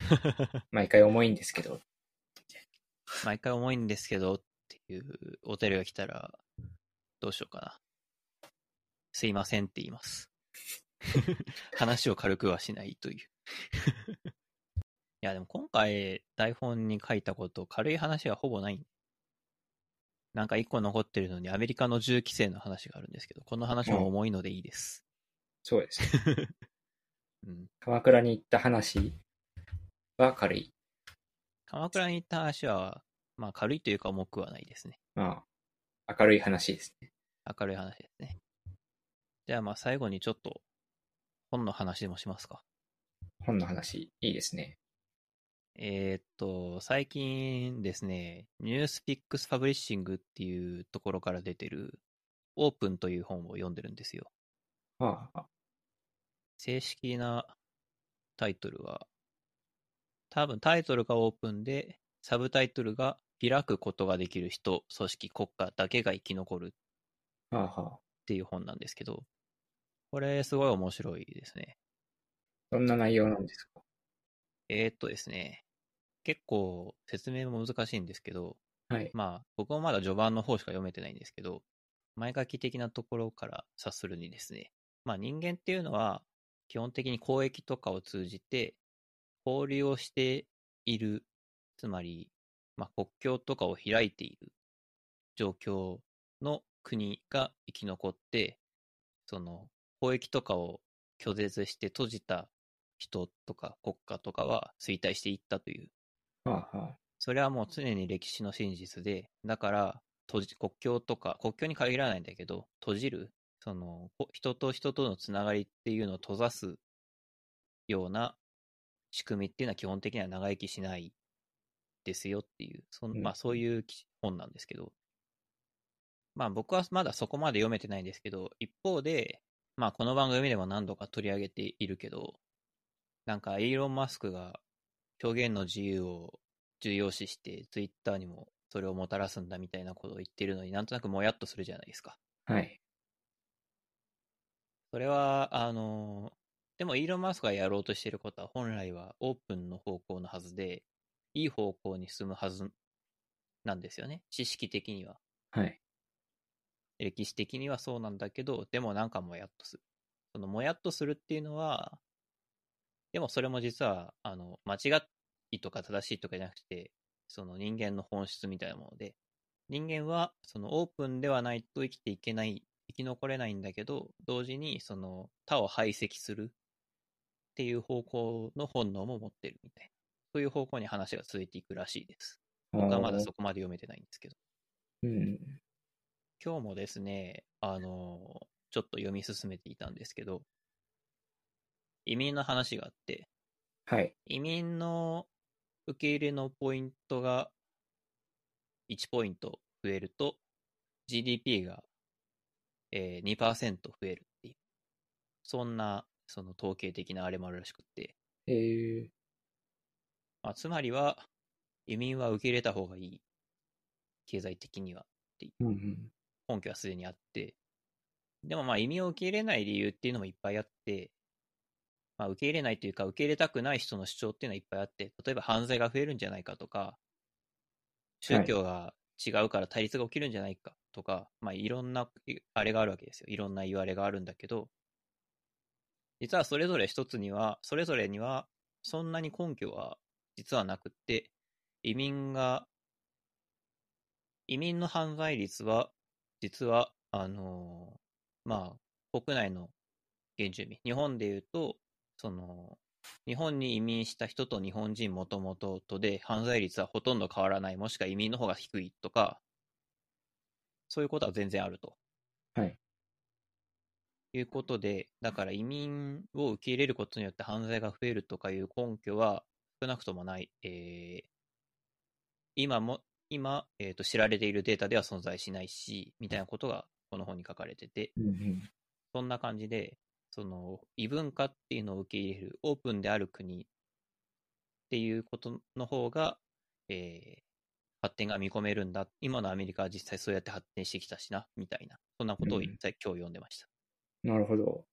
毎回重いんですけど、毎回重いんですけどっていうお便りが来たら、どうしようかな。すいませんって言います。話を軽くはしないという。いや、でも今回台本に書いたこと、軽い話はほぼない。なんか一個残ってるのにアメリカの銃規制の話があるんですけど、この話も重いのでいいです。そうですね。うん。鎌倉に行った話は軽い。鎌倉に行った話は、まあ軽いというか重くはないですね。まあ、明るい話ですね。明るい話ですね。じゃあまあ最後にちょっと本の話でもしますか。本の話、いいですね。えーっと、最近ですね、ニュースピックスパブリッシングっていうところから出てるオープンという本を読んでるんですよ。はあ、正式なタイトルは、多分タイトルがオープンで、サブタイトルが開くことができる人、組織、国家だけが生き残る。っていう本なんですけど、これすごい面白いですね。どんな内容なんですか？えーっとですね、結構説明も難しいんですけど、はい。まあ僕もまだ序盤の方しか読めてないんですけど、前書き的なところから察するにですね、まあ人間っていうのは基本的に交易とかを通じて交流をしている、つまり、まあ、国境とかを開いている状況の国が生き残って、その交易とかを拒絶して閉じた人とか国家とかは衰退していったというはあ、はあ。それはもう常に歴史の真実で、だから、閉じ国境とか、国境に限らないんだけど、閉じる、その、こ人と人とのつながりっていうのを閉ざすような仕組みっていうのは基本的には長生きしないですよっていう、そんうんまあそういうき本なんですけど、まあ僕はまだそこまで読めてないんですけど、一方で、まあこの番組でも何度か取り上げているけど、なんかイーロン・マスクが表現の自由を重要視して、ツイッターにもそれをもたらすんだみたいなことを言ってるのになんとなくもやっとするじゃないですか。はい。それは、あの、でもイーロン・マスクがやろうとしていることは本来はオープンの方向のはずで、いい方向に進むはずなんですよね。知識的には。はい。歴史的にはそうなんだけど、でもなんかもやっとする。そのもやっとするっていうのは、でもそれも実は、あの、間違いとか正しいとかじゃなくて、その人間の本質みたいなもので、人間はそのオープンではないと生きていけない、生き残れないんだけど、同時にその他を排斥するっていう方向の本能も持ってるみたいな。そういう方向に話が続いていくらしいです。僕はまだそこまで読めてないんですけど。うん。今日もですね、あの、ちょっと読み進めていたんですけど、移民の話があって、はい。移民の受け入れのポイントが1ポイント増えると、GDP が、えー、2%増えるっていう、そんな、その統計的なあれもあるらしくって、えー、まあ、つまりは、移民は受け入れた方がいい。経済的には。うんうん。根拠はすでにあって、でもまあ移民を受け入れない理由っていうのもいっぱいあって、まあ受け入れないというか受け入れたくない人の主張っていうのはいっぱいあって、例えば犯罪が増えるんじゃないかとか、宗教が違うから対立が起きるんじゃないかとか、まあいろんなあれがあるわけですよ。いろんな言われがあるんだけど、実はそれぞれ一つには、それぞれにはそんなに根拠は実はなくって、移民が、移民の犯罪率は、実は、あのーまあ、国内の原住民、日本で言うと、その、日本に移民した人と日本人もともととで、犯罪率はほとんど変わらない、もしくは移民の方が低いとか、そういうことは全然あると。はい。いうことで、だから移民を受け入れることによって犯罪が増えるとかいう根拠は少なくともない。えー今も、今、えーと、知られているデータでは存在しないし、みたいなことがこの本に書かれてて、うんうん。そんな感じで、その異文化っていうのを受け入れるオープンである国っていうことの方が、えー発展が見込めるんだ。今のアメリカは実際そうやって発展してきたしな、みたいな。そんなことをうん今日読んでました。なるほど。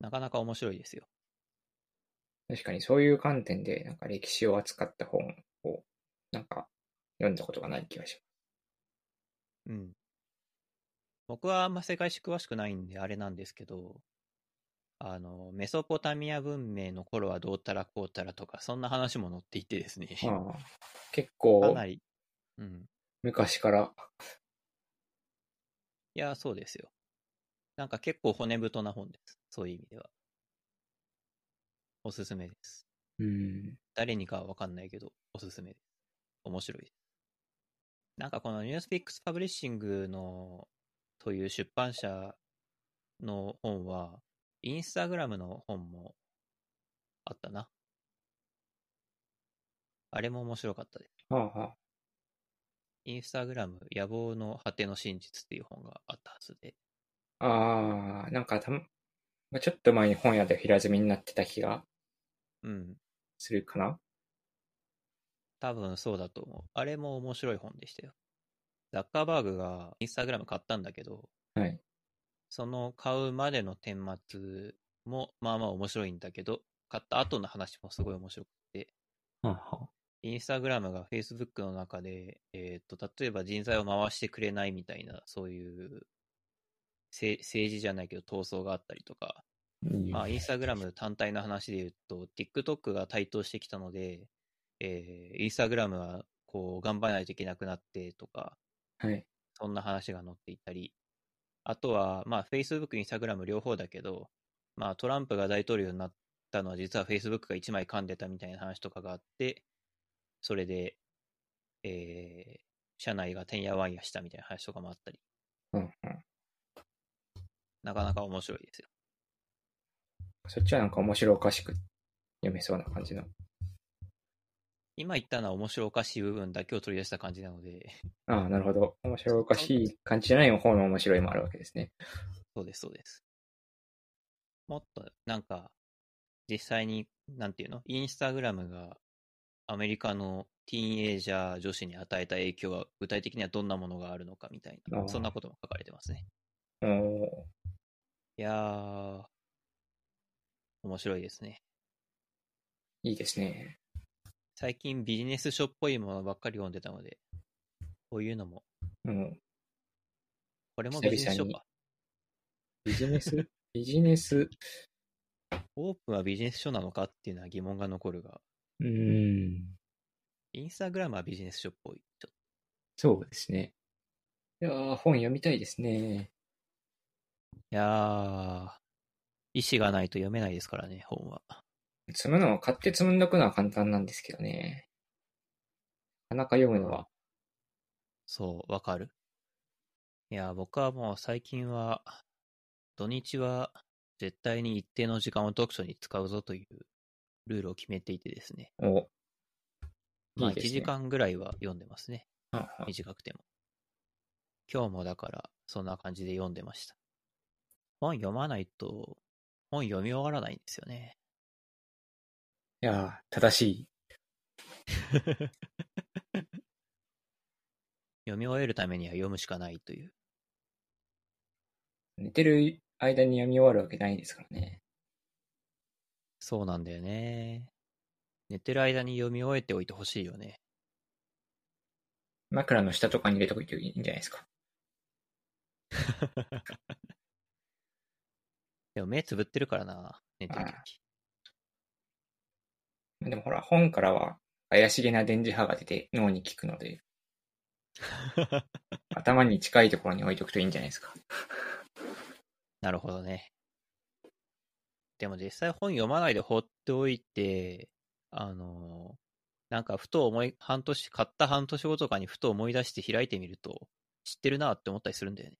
なかなか面白いですよ。確かにそういう観点で、なんか歴史を扱った本を、なんか読んだことがない気がしうん。僕はあんま世界史詳しくないんであれなんですけど、あの、メソポタミア文明の頃はどうたらこうたらとか、そんな話も載っていてですね。ああ 結か構なり、うん。昔から、いや、そうですよ。なんか結構骨太な本です。そういう意味では。おすすめです。うん。誰にかはわかんないけど、おすすめです。面白いです。なんかこのニュースピックスパブリッシングの、という出版社の本は、インスタグラムの本もあったな。あれも面白かったです。はあはあ。インスタグラム野望の果ての真実っていう本があったはずで。ああ、なんかたま、まあちょっと前に本屋で平積みになってた気がうん。するかな多分そうだと思う。あれも面白い本でしたよ。ザッカーバーグがインスタグラム買ったんだけど、はい。その買うまでの顛末もまあまあ面白いんだけど、買った後の話もすごい面白くて、はあはインスタグラムが Facebook の中で、えっ、と、例えば人材を回してくれないみたいな、そういう、せ政治じゃないけど闘争があったりとか、うんまあ、インスタグラム単体の話で言うと、TikTok が台頭してきたので、えーインスタグラムはこう頑張らないといけなくなってとか、はい。そんな話が載っていたり、あとは、まあ、Facebook、Instagram 両方だけど、まあ、トランプが大統領になったのは実は Facebook が1枚噛んでたみたいな話とかがあって、それで、えー社内がてんやわんやしたみたいな話とかもあったり、うんうん。なかなか面白いですよ。そっちはなんか面白おかしく読めそうな感じの。今言ったのは面白おかしい部分だけを取り出した感じなので、ああ、なるほど。面白おかしい感じじゃない方の面白いもあるわけですね。そうです、そうです。もっと、なんか、実際に、なんていうの？インスタグラムがアメリカのティーンエイジャー女子に与えた影響は具体的にはどんなものがあるのかみたいな、そんなことも書かれてますね。おーいやー、面白いですね。いいですね。最近ビジネス書っぽいものばっかり読んでたので、こういうのも、うん。これもビジネス書か。ビジネス、ビジネス、オープンはビジネス書なのかっていうのは疑問が残るが、うーん、インスタグラムはビジネス書っぽい。そうですね。いやー本読みたいですね。といやー、意思がないと読めないですからね、本は。積むのは、買って積んどくのは簡単なんですけどね。なかなか読むのは、そう、わかる？いや、僕はもう最近は、土日は絶対に一定の時間を読書に使うぞというルールを決めていてですね。お、まあ1いいですね時間ぐらいは読んでますね。短くても。今日もだから、そんな感じで読んでました。本読まないと、本読み終わらないんですよね。いやー正しい。読み終えるためには読むしかないという。寝てる間に読み終わるわけないですからね。そうなんだよね。寝てる間に読み終えておいてほしいよね。枕の下とかに入れとくといいんじゃないですか。でも目つぶってるからな、寝てるとき。でもほら、本からは怪しげな電磁波が出て脳に効くので、頭に近いところに置いとくといいんじゃないですか。なるほどね。でも実際本読まないで放っておいて、あの、なんかふと思い、半年、買った半年後とかにふと思い出して開いてみると、知ってるなって思ったりするんだよね。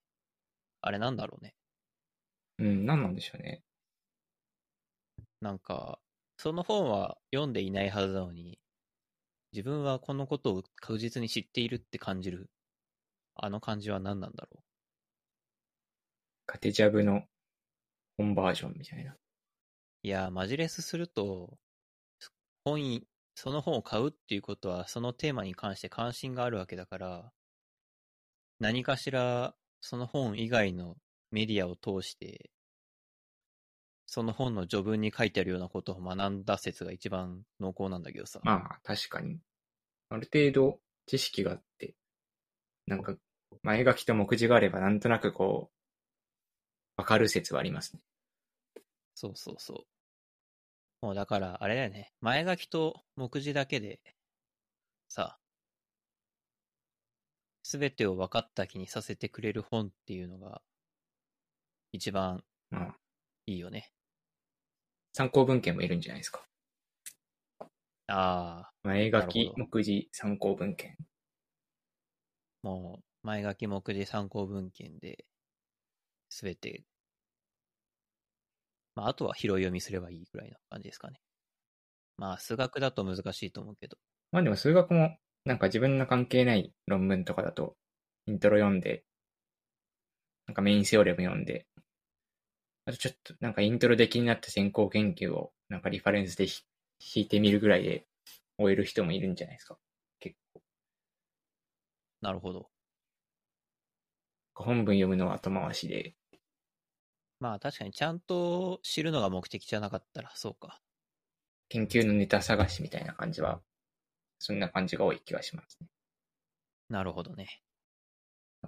あれなんだろうね。うん、何なんでしょうね。なんか、その本は読んでいないはずなのに、自分はこのことを確実に知っているって感じる。あの感じは何なんだろカテジャブの本バージョンみたいな。う。いや、マジレスすると、本い、その本を買うっていうことは、そのテーマに関して関心があるわけだから、何かしら、その本以外のメディアを通して、その本の序文に書いてあるようなことを学んだ説が一番濃厚なんだけどさ。まあ、確かに。ある程度知識があって、なんか、前書きと目次があればなんとなくこう、わかる説はありますね。そうそうそう。もうだから、あれだよね。前書きと目次だけで、さ、すべてを分かった気にさせてくれる本っていうのが、一番まあ、いいよね。参考文献もいるんじゃないですか。ああ、前書き目次、参考文献。もう、前書き目次参考文献で、すべて、まあ、あとは拾い読みすればいいぐらいな感じですかね。まあ、数学だと難しいと思うけど。まあでも数学も、なんか自分の関係ない論文とかだと、イントロ読んで、なんかメインセオレム読んで、あとちょっとなんかイントロで気になった先行研究をなんかリファレンスでひ引いてみるぐらいで終える人もいるんじゃないですか。結構。なるほど。本文読むのは後回しで、まあ、確かにちゃんと知るのが目的じゃなかったら、そうか。研究のネタ探しみたいな感じは、そんな感じが多い気がしますね。なるほどね。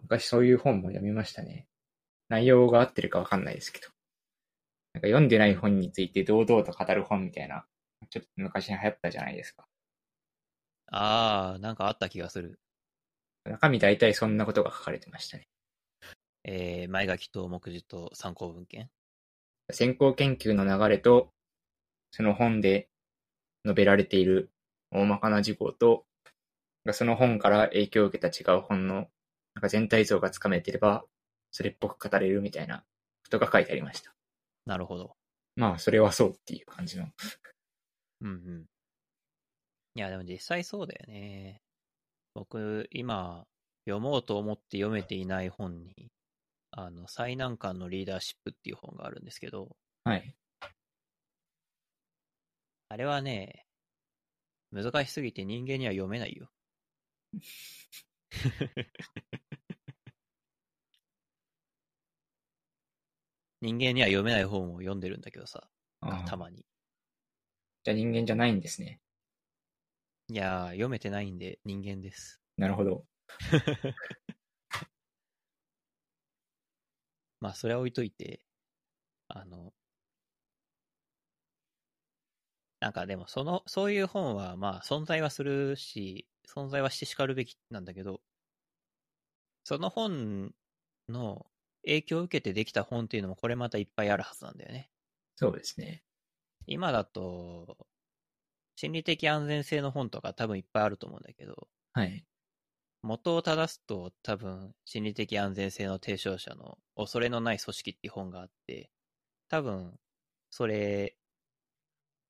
昔そういう本も読みましたね。内容が合ってるかわかんないですけど。なんか読んでない本について堂々と語る本みたいな、ちょっと昔に流行ったじゃないですか。ああ、なんかあった気がする。中身大体そんなことが書かれてましたね。えー、前書きと目次と参考文献？先行研究の流れと、その本で述べられている大まかな事項と、その本から影響を受けた違う本のなんか全体像がつかめてれば、それっぽく語れるみたいなことが書いてありました。なるほど。まあ、それはそうっていう感じの。うんうん。いや、でも実際そうだよね。僕、今、読もうと思って読めていない本に、あの、最難関のリーダーシップっていう本があるんですけど、はい。あれはね、難しすぎて人間には読めないよ。人間には読めない本を読んでるんだけどさ、たまに。じゃあ人間じゃないんですね。いやー、読めてないんで人間です。なるほど。まあ、それは置いといて、あの、なんかでもその、そういう本はまあ存在はするし、存在はしてしかるべきなんだけど、その本の影響を受けてできた本っていうのもこれまたいっぱいあるはずなんだよね。そうですね。今だと、心理的安全性の本とか多分いっぱいあると思うんだけど、はい。元を正すと多分心理的安全性の提唱者の恐れのない組織っていう本があって、多分それ、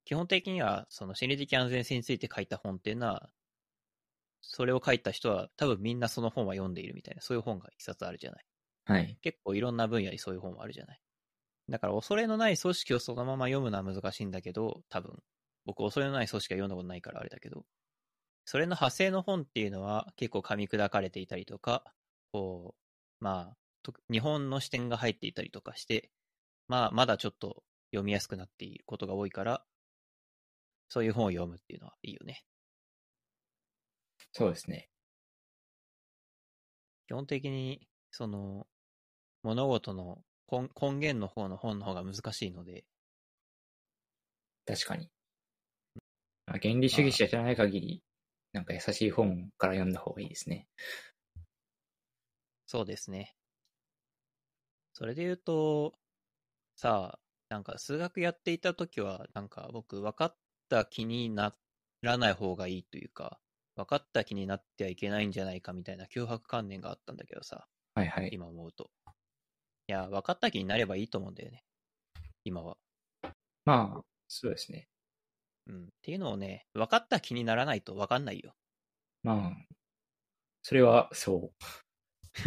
基本的にはその心理的安全性について書いた本っていうのは、それを書いた人は多分みんなその本は読んでいるみたいな、そういう本が一冊あるじゃない。はい。結構いろんな分野にそういう本もあるじゃない。だから恐れのない組織をそのまま読むのは難しいんだけど、多分。僕恐れのない組織は読んだことないからあれだけど、それの派生の本っていうのは結構噛み砕かれていたりとか、こう、まあ、と日本の視点が入っていたりとかして、まあ、まだちょっと読みやすくなっていることが多いから、そういう本を読むっていうのはいいよね。そうですね。基本的に、その、物事の根根源の方の本の方が難しいので、確かに。まあ原理主義者じゃない限り、なんか優しい本から読んだ方がいいですね。そうですね。それで言うと、さあ、なんか数学やっていた時は、なんか僕分かった気にならない方がいいというか、分かった気になってはいけないんじゃないかみたいな脅迫観念があったんだけどさ、はいはい。今思うと。いや、分かった気になればいいと思うんだよね。今は。まあ、そうですね。うん。っていうのをね、分かった気にならないと分かんないよ。まあ、それはそう。っ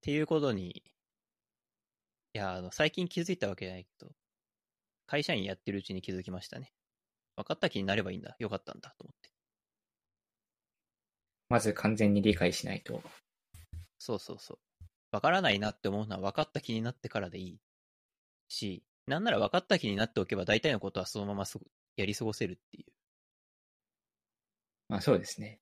ていうことに、いや、あの、最近気づいたわけじゃないけど、会社員やってるうちに気づきましたね。分かった気になればいいんだ。よかったんだ、と思って。まず完全に理解しないと。そうそうそう。分からないなって思うのは分かった気になってからでいい。し、なんなら分かった気になっておけば大体のことはそのままやり過ごせるっていう。まあそうですね。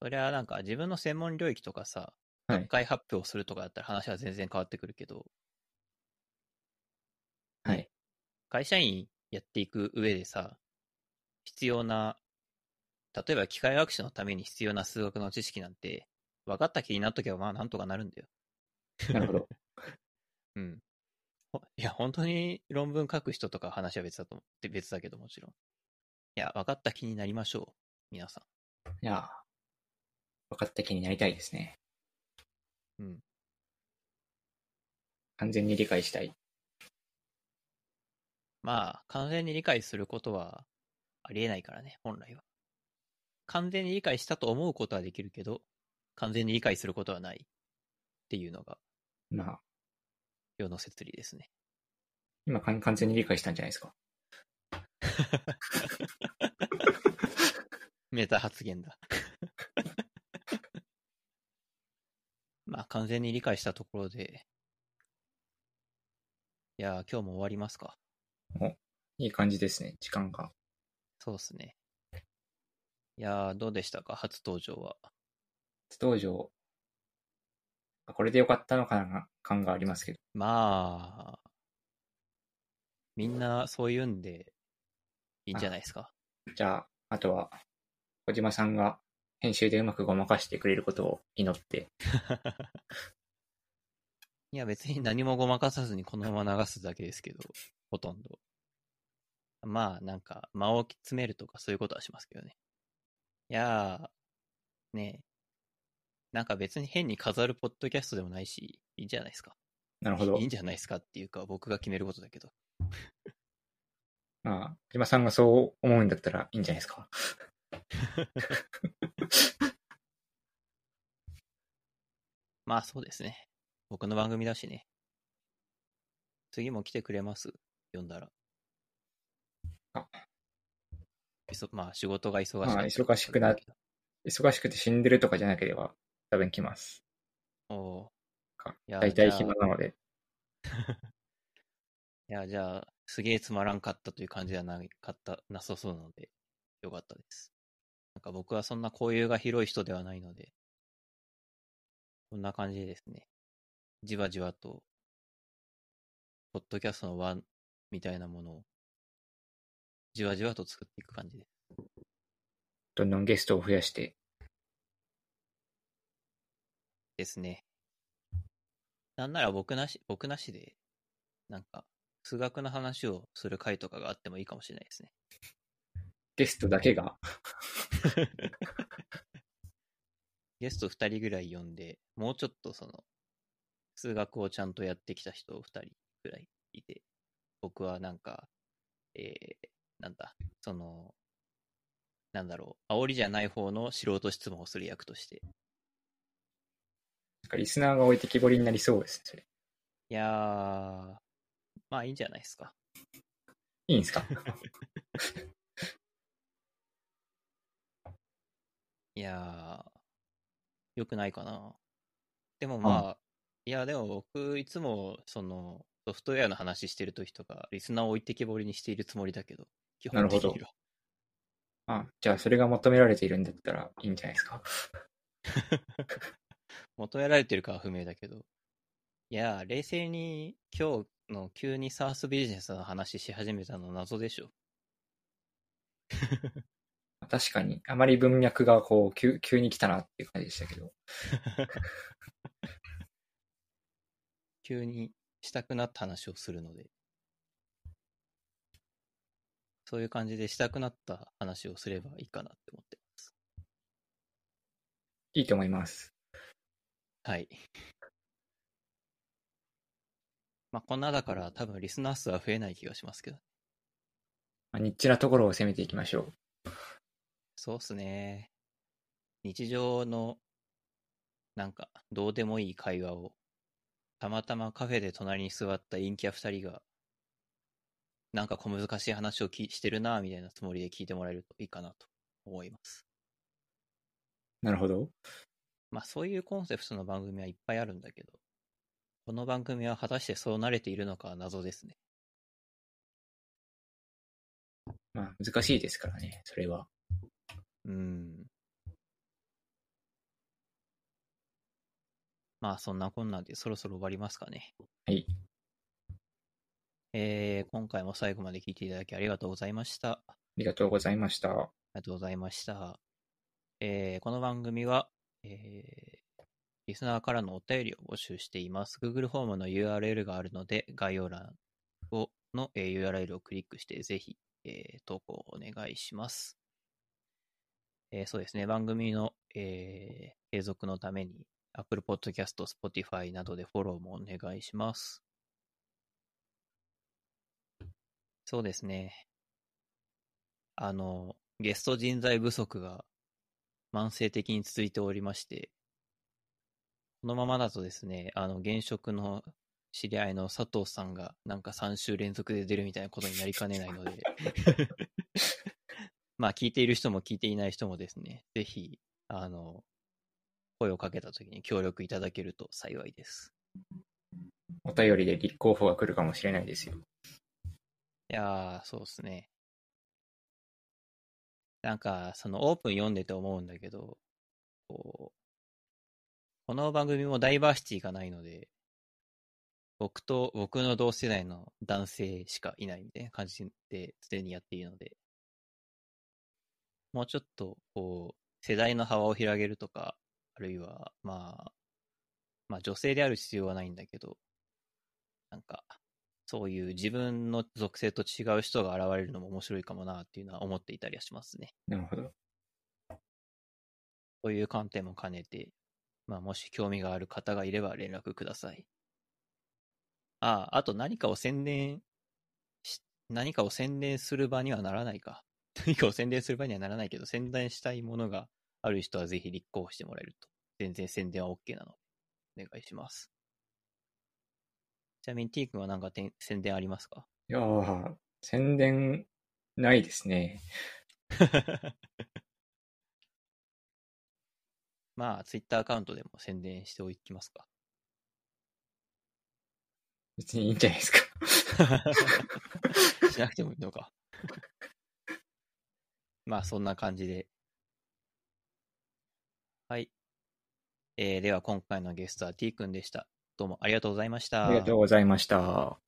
それはなんか自分の専門領域とかさ、はい学会発表するとかだったら話は全然変わってくるけど、はい。会社員やっていく上でさ、必要な、例えば機械学習のために必要な数学の知識なんて、分かった気になっとけばまあなんとかなるんだよ。なるほど。うん。ほいや、本当に論文書く人とか話は別だと思って、別だけどもちろん。いや、分かった気になりましょう。皆さいや、分かった気になりたいですね。ん。うん。完全に理解したい。まあ、完全に理解することはありえないからね、本来は。完全に理解したと思うことはできるけど、完全に理解することはないっていうのがまあ、世の摂理ですね。今完完全に理解したんじゃないですか。メタ発言だ。まあ、完全に理解したところで、いやー、今日も終わりますか。いい感じですね、時間が。そうっすね。いやー、どうでしたか、初登場は。初登場。あこれでよかったのかな感がありますけど。まあ、みんなそういうんでいいんじゃないですか？じゃあ、あとは、小島さんが編集でうまくごまかしてくれることを祈って、いや、別に何もごまかさずにこのまま流すだけですけど、ほとんど。まあ、なんか、間を詰めるとかそういうことはしますけどね。いやー、ねえ。なんか別に変に飾るポッドキャストでもないし、いいんじゃないですか。なるほどいいん。じゃないですかっていうか、僕が決めることだけど。まあ、小島さんがそう思うんだったらいいんじゃないですか。まあそうですね。僕の番組だしね。次も来てくれます？読んだら。あまあ仕事が忙しい。まあ忙しくな忙しくて死んでるとかじゃなければ、多分来ます。おーかいや大体暇なので。いや、じゃあ、すげえつまらんかったという感じではなかった、なさそうなので、よかったです。なんか僕はそんな交友が広い人ではないので、こんな感じでですね、じわじわとポッドキャストの輪みたいなものを、じわじわと作っていく感じです。どんどんゲストを増やして、ですね。なんなら僕なし、僕なしで、なんか、数学の話をする回とかがあってもいいかもしれないですね。ゲストだけが、ゲスト2人ぐらい呼んで、もうちょっとその、数学をちゃんとやってきた人2人ぐらいいて、僕はなんか、えー、なんだ、その、なんだろう、煽りじゃない方の素人質問をする役として。なんかリスナーが置いてきぼりになりそうですね、それ。いやー、まあいいんじゃないですか。いいんですか？いやー、よくないかな。でもまあ、いや、でも僕、いつも、その、ソフトウェアの話してるときとか、リスナーを置いてけぼりにしているつもりだけど、基本的なるほには。あ、じゃあそれが求められているんだったらいいんじゃないですか？求められてるかは不明だけど。いや、冷静に今日の急に SARS ビジネスの話し始めたの謎でしょ。確かに、あまり文脈がこう、急急に来たなっていう感じでしたけど。急にしたくなった話をするので。そういう感じでしたくなった話をすればいいかなって思ってます。いいと思います。はい。まあ、こんなだから多分リスナー数は増えない気がしますけど。まあ、ニッチなところを攻めていきましょう。そうっすね。日常の、なんか、どうでもいい会話を、たまたまカフェで隣に座った陰キャ二人が、なんか小難しい話をきしてるなぁみたいなつもりで聞いてもらえるといいかなと思います。なるほど。まあそういうコンセプトの番組はいっぱいあるんだけど、この番組は果たしてそう慣れているのかは謎ですね。まあ、難しいですからね、それは。うん。まあそんなこんなんでそろそろ終わりますかね。はい。えー、今回も最後まで聞いていただきありがとうございました。あありがとうございました。りがとうございました。えー、この番組は、えー、リスナーからのお便りを募集しています。Google フォームの URL があるので、概要欄をの、えー URL をクリックして、ぜひ、えー投稿をお願いします。えーそうですね、番組の、えー継続のために、Apple Podcast、Spotify などでフォローもお願いします。そうですね。あの、ゲスト人材不足が慢性的に続いておりまして、このままだとですね、あの、現職の知り合いの佐藤さんがなんか3週連続で出るみたいなことになりかねないので、まあ聞いている人も聞いていない人もですね、ぜひ、あの、声をかけた時に協力いただけると幸いです。お便りで立候補が来るかもしれないですよ。いやー、そうですね。なんか、そのオープン読んでて思うんだけど、こう、この番組もダイバーシティがないので、僕と僕の同世代の男性しかいないみたいな感じですでにやっているので、もうちょっと、こう、世代の幅を広げるとか、あるいは、まあ、まあ女性である必要はないんだけど、なんか、そういう自分の属性と違う人が現れるのも面白いかもなっていうのは思っていたりはしますね。なるほど。そういう観点も兼ねて、まあもし興味がある方がいれば連絡ください。ああ、あと何かを宣伝し、何かを宣伝する場にはならないか。何かを宣伝する場にはならないけど、宣伝したいものがある人はぜひ立候補してもらえると。全然宣伝は OK なので、お願いします。ちなみに T 君は何かてん宣伝ありますか？いやー、宣伝ないですね。まあ、ツイッターアカウントでも宣伝しておきますか。別にいいんじゃないですか。しなくてもいいのか。まあ、そんな感じで。はい。えー、では今回のゲストは T 君でした。どうもありがとうございました。ありがとうございました。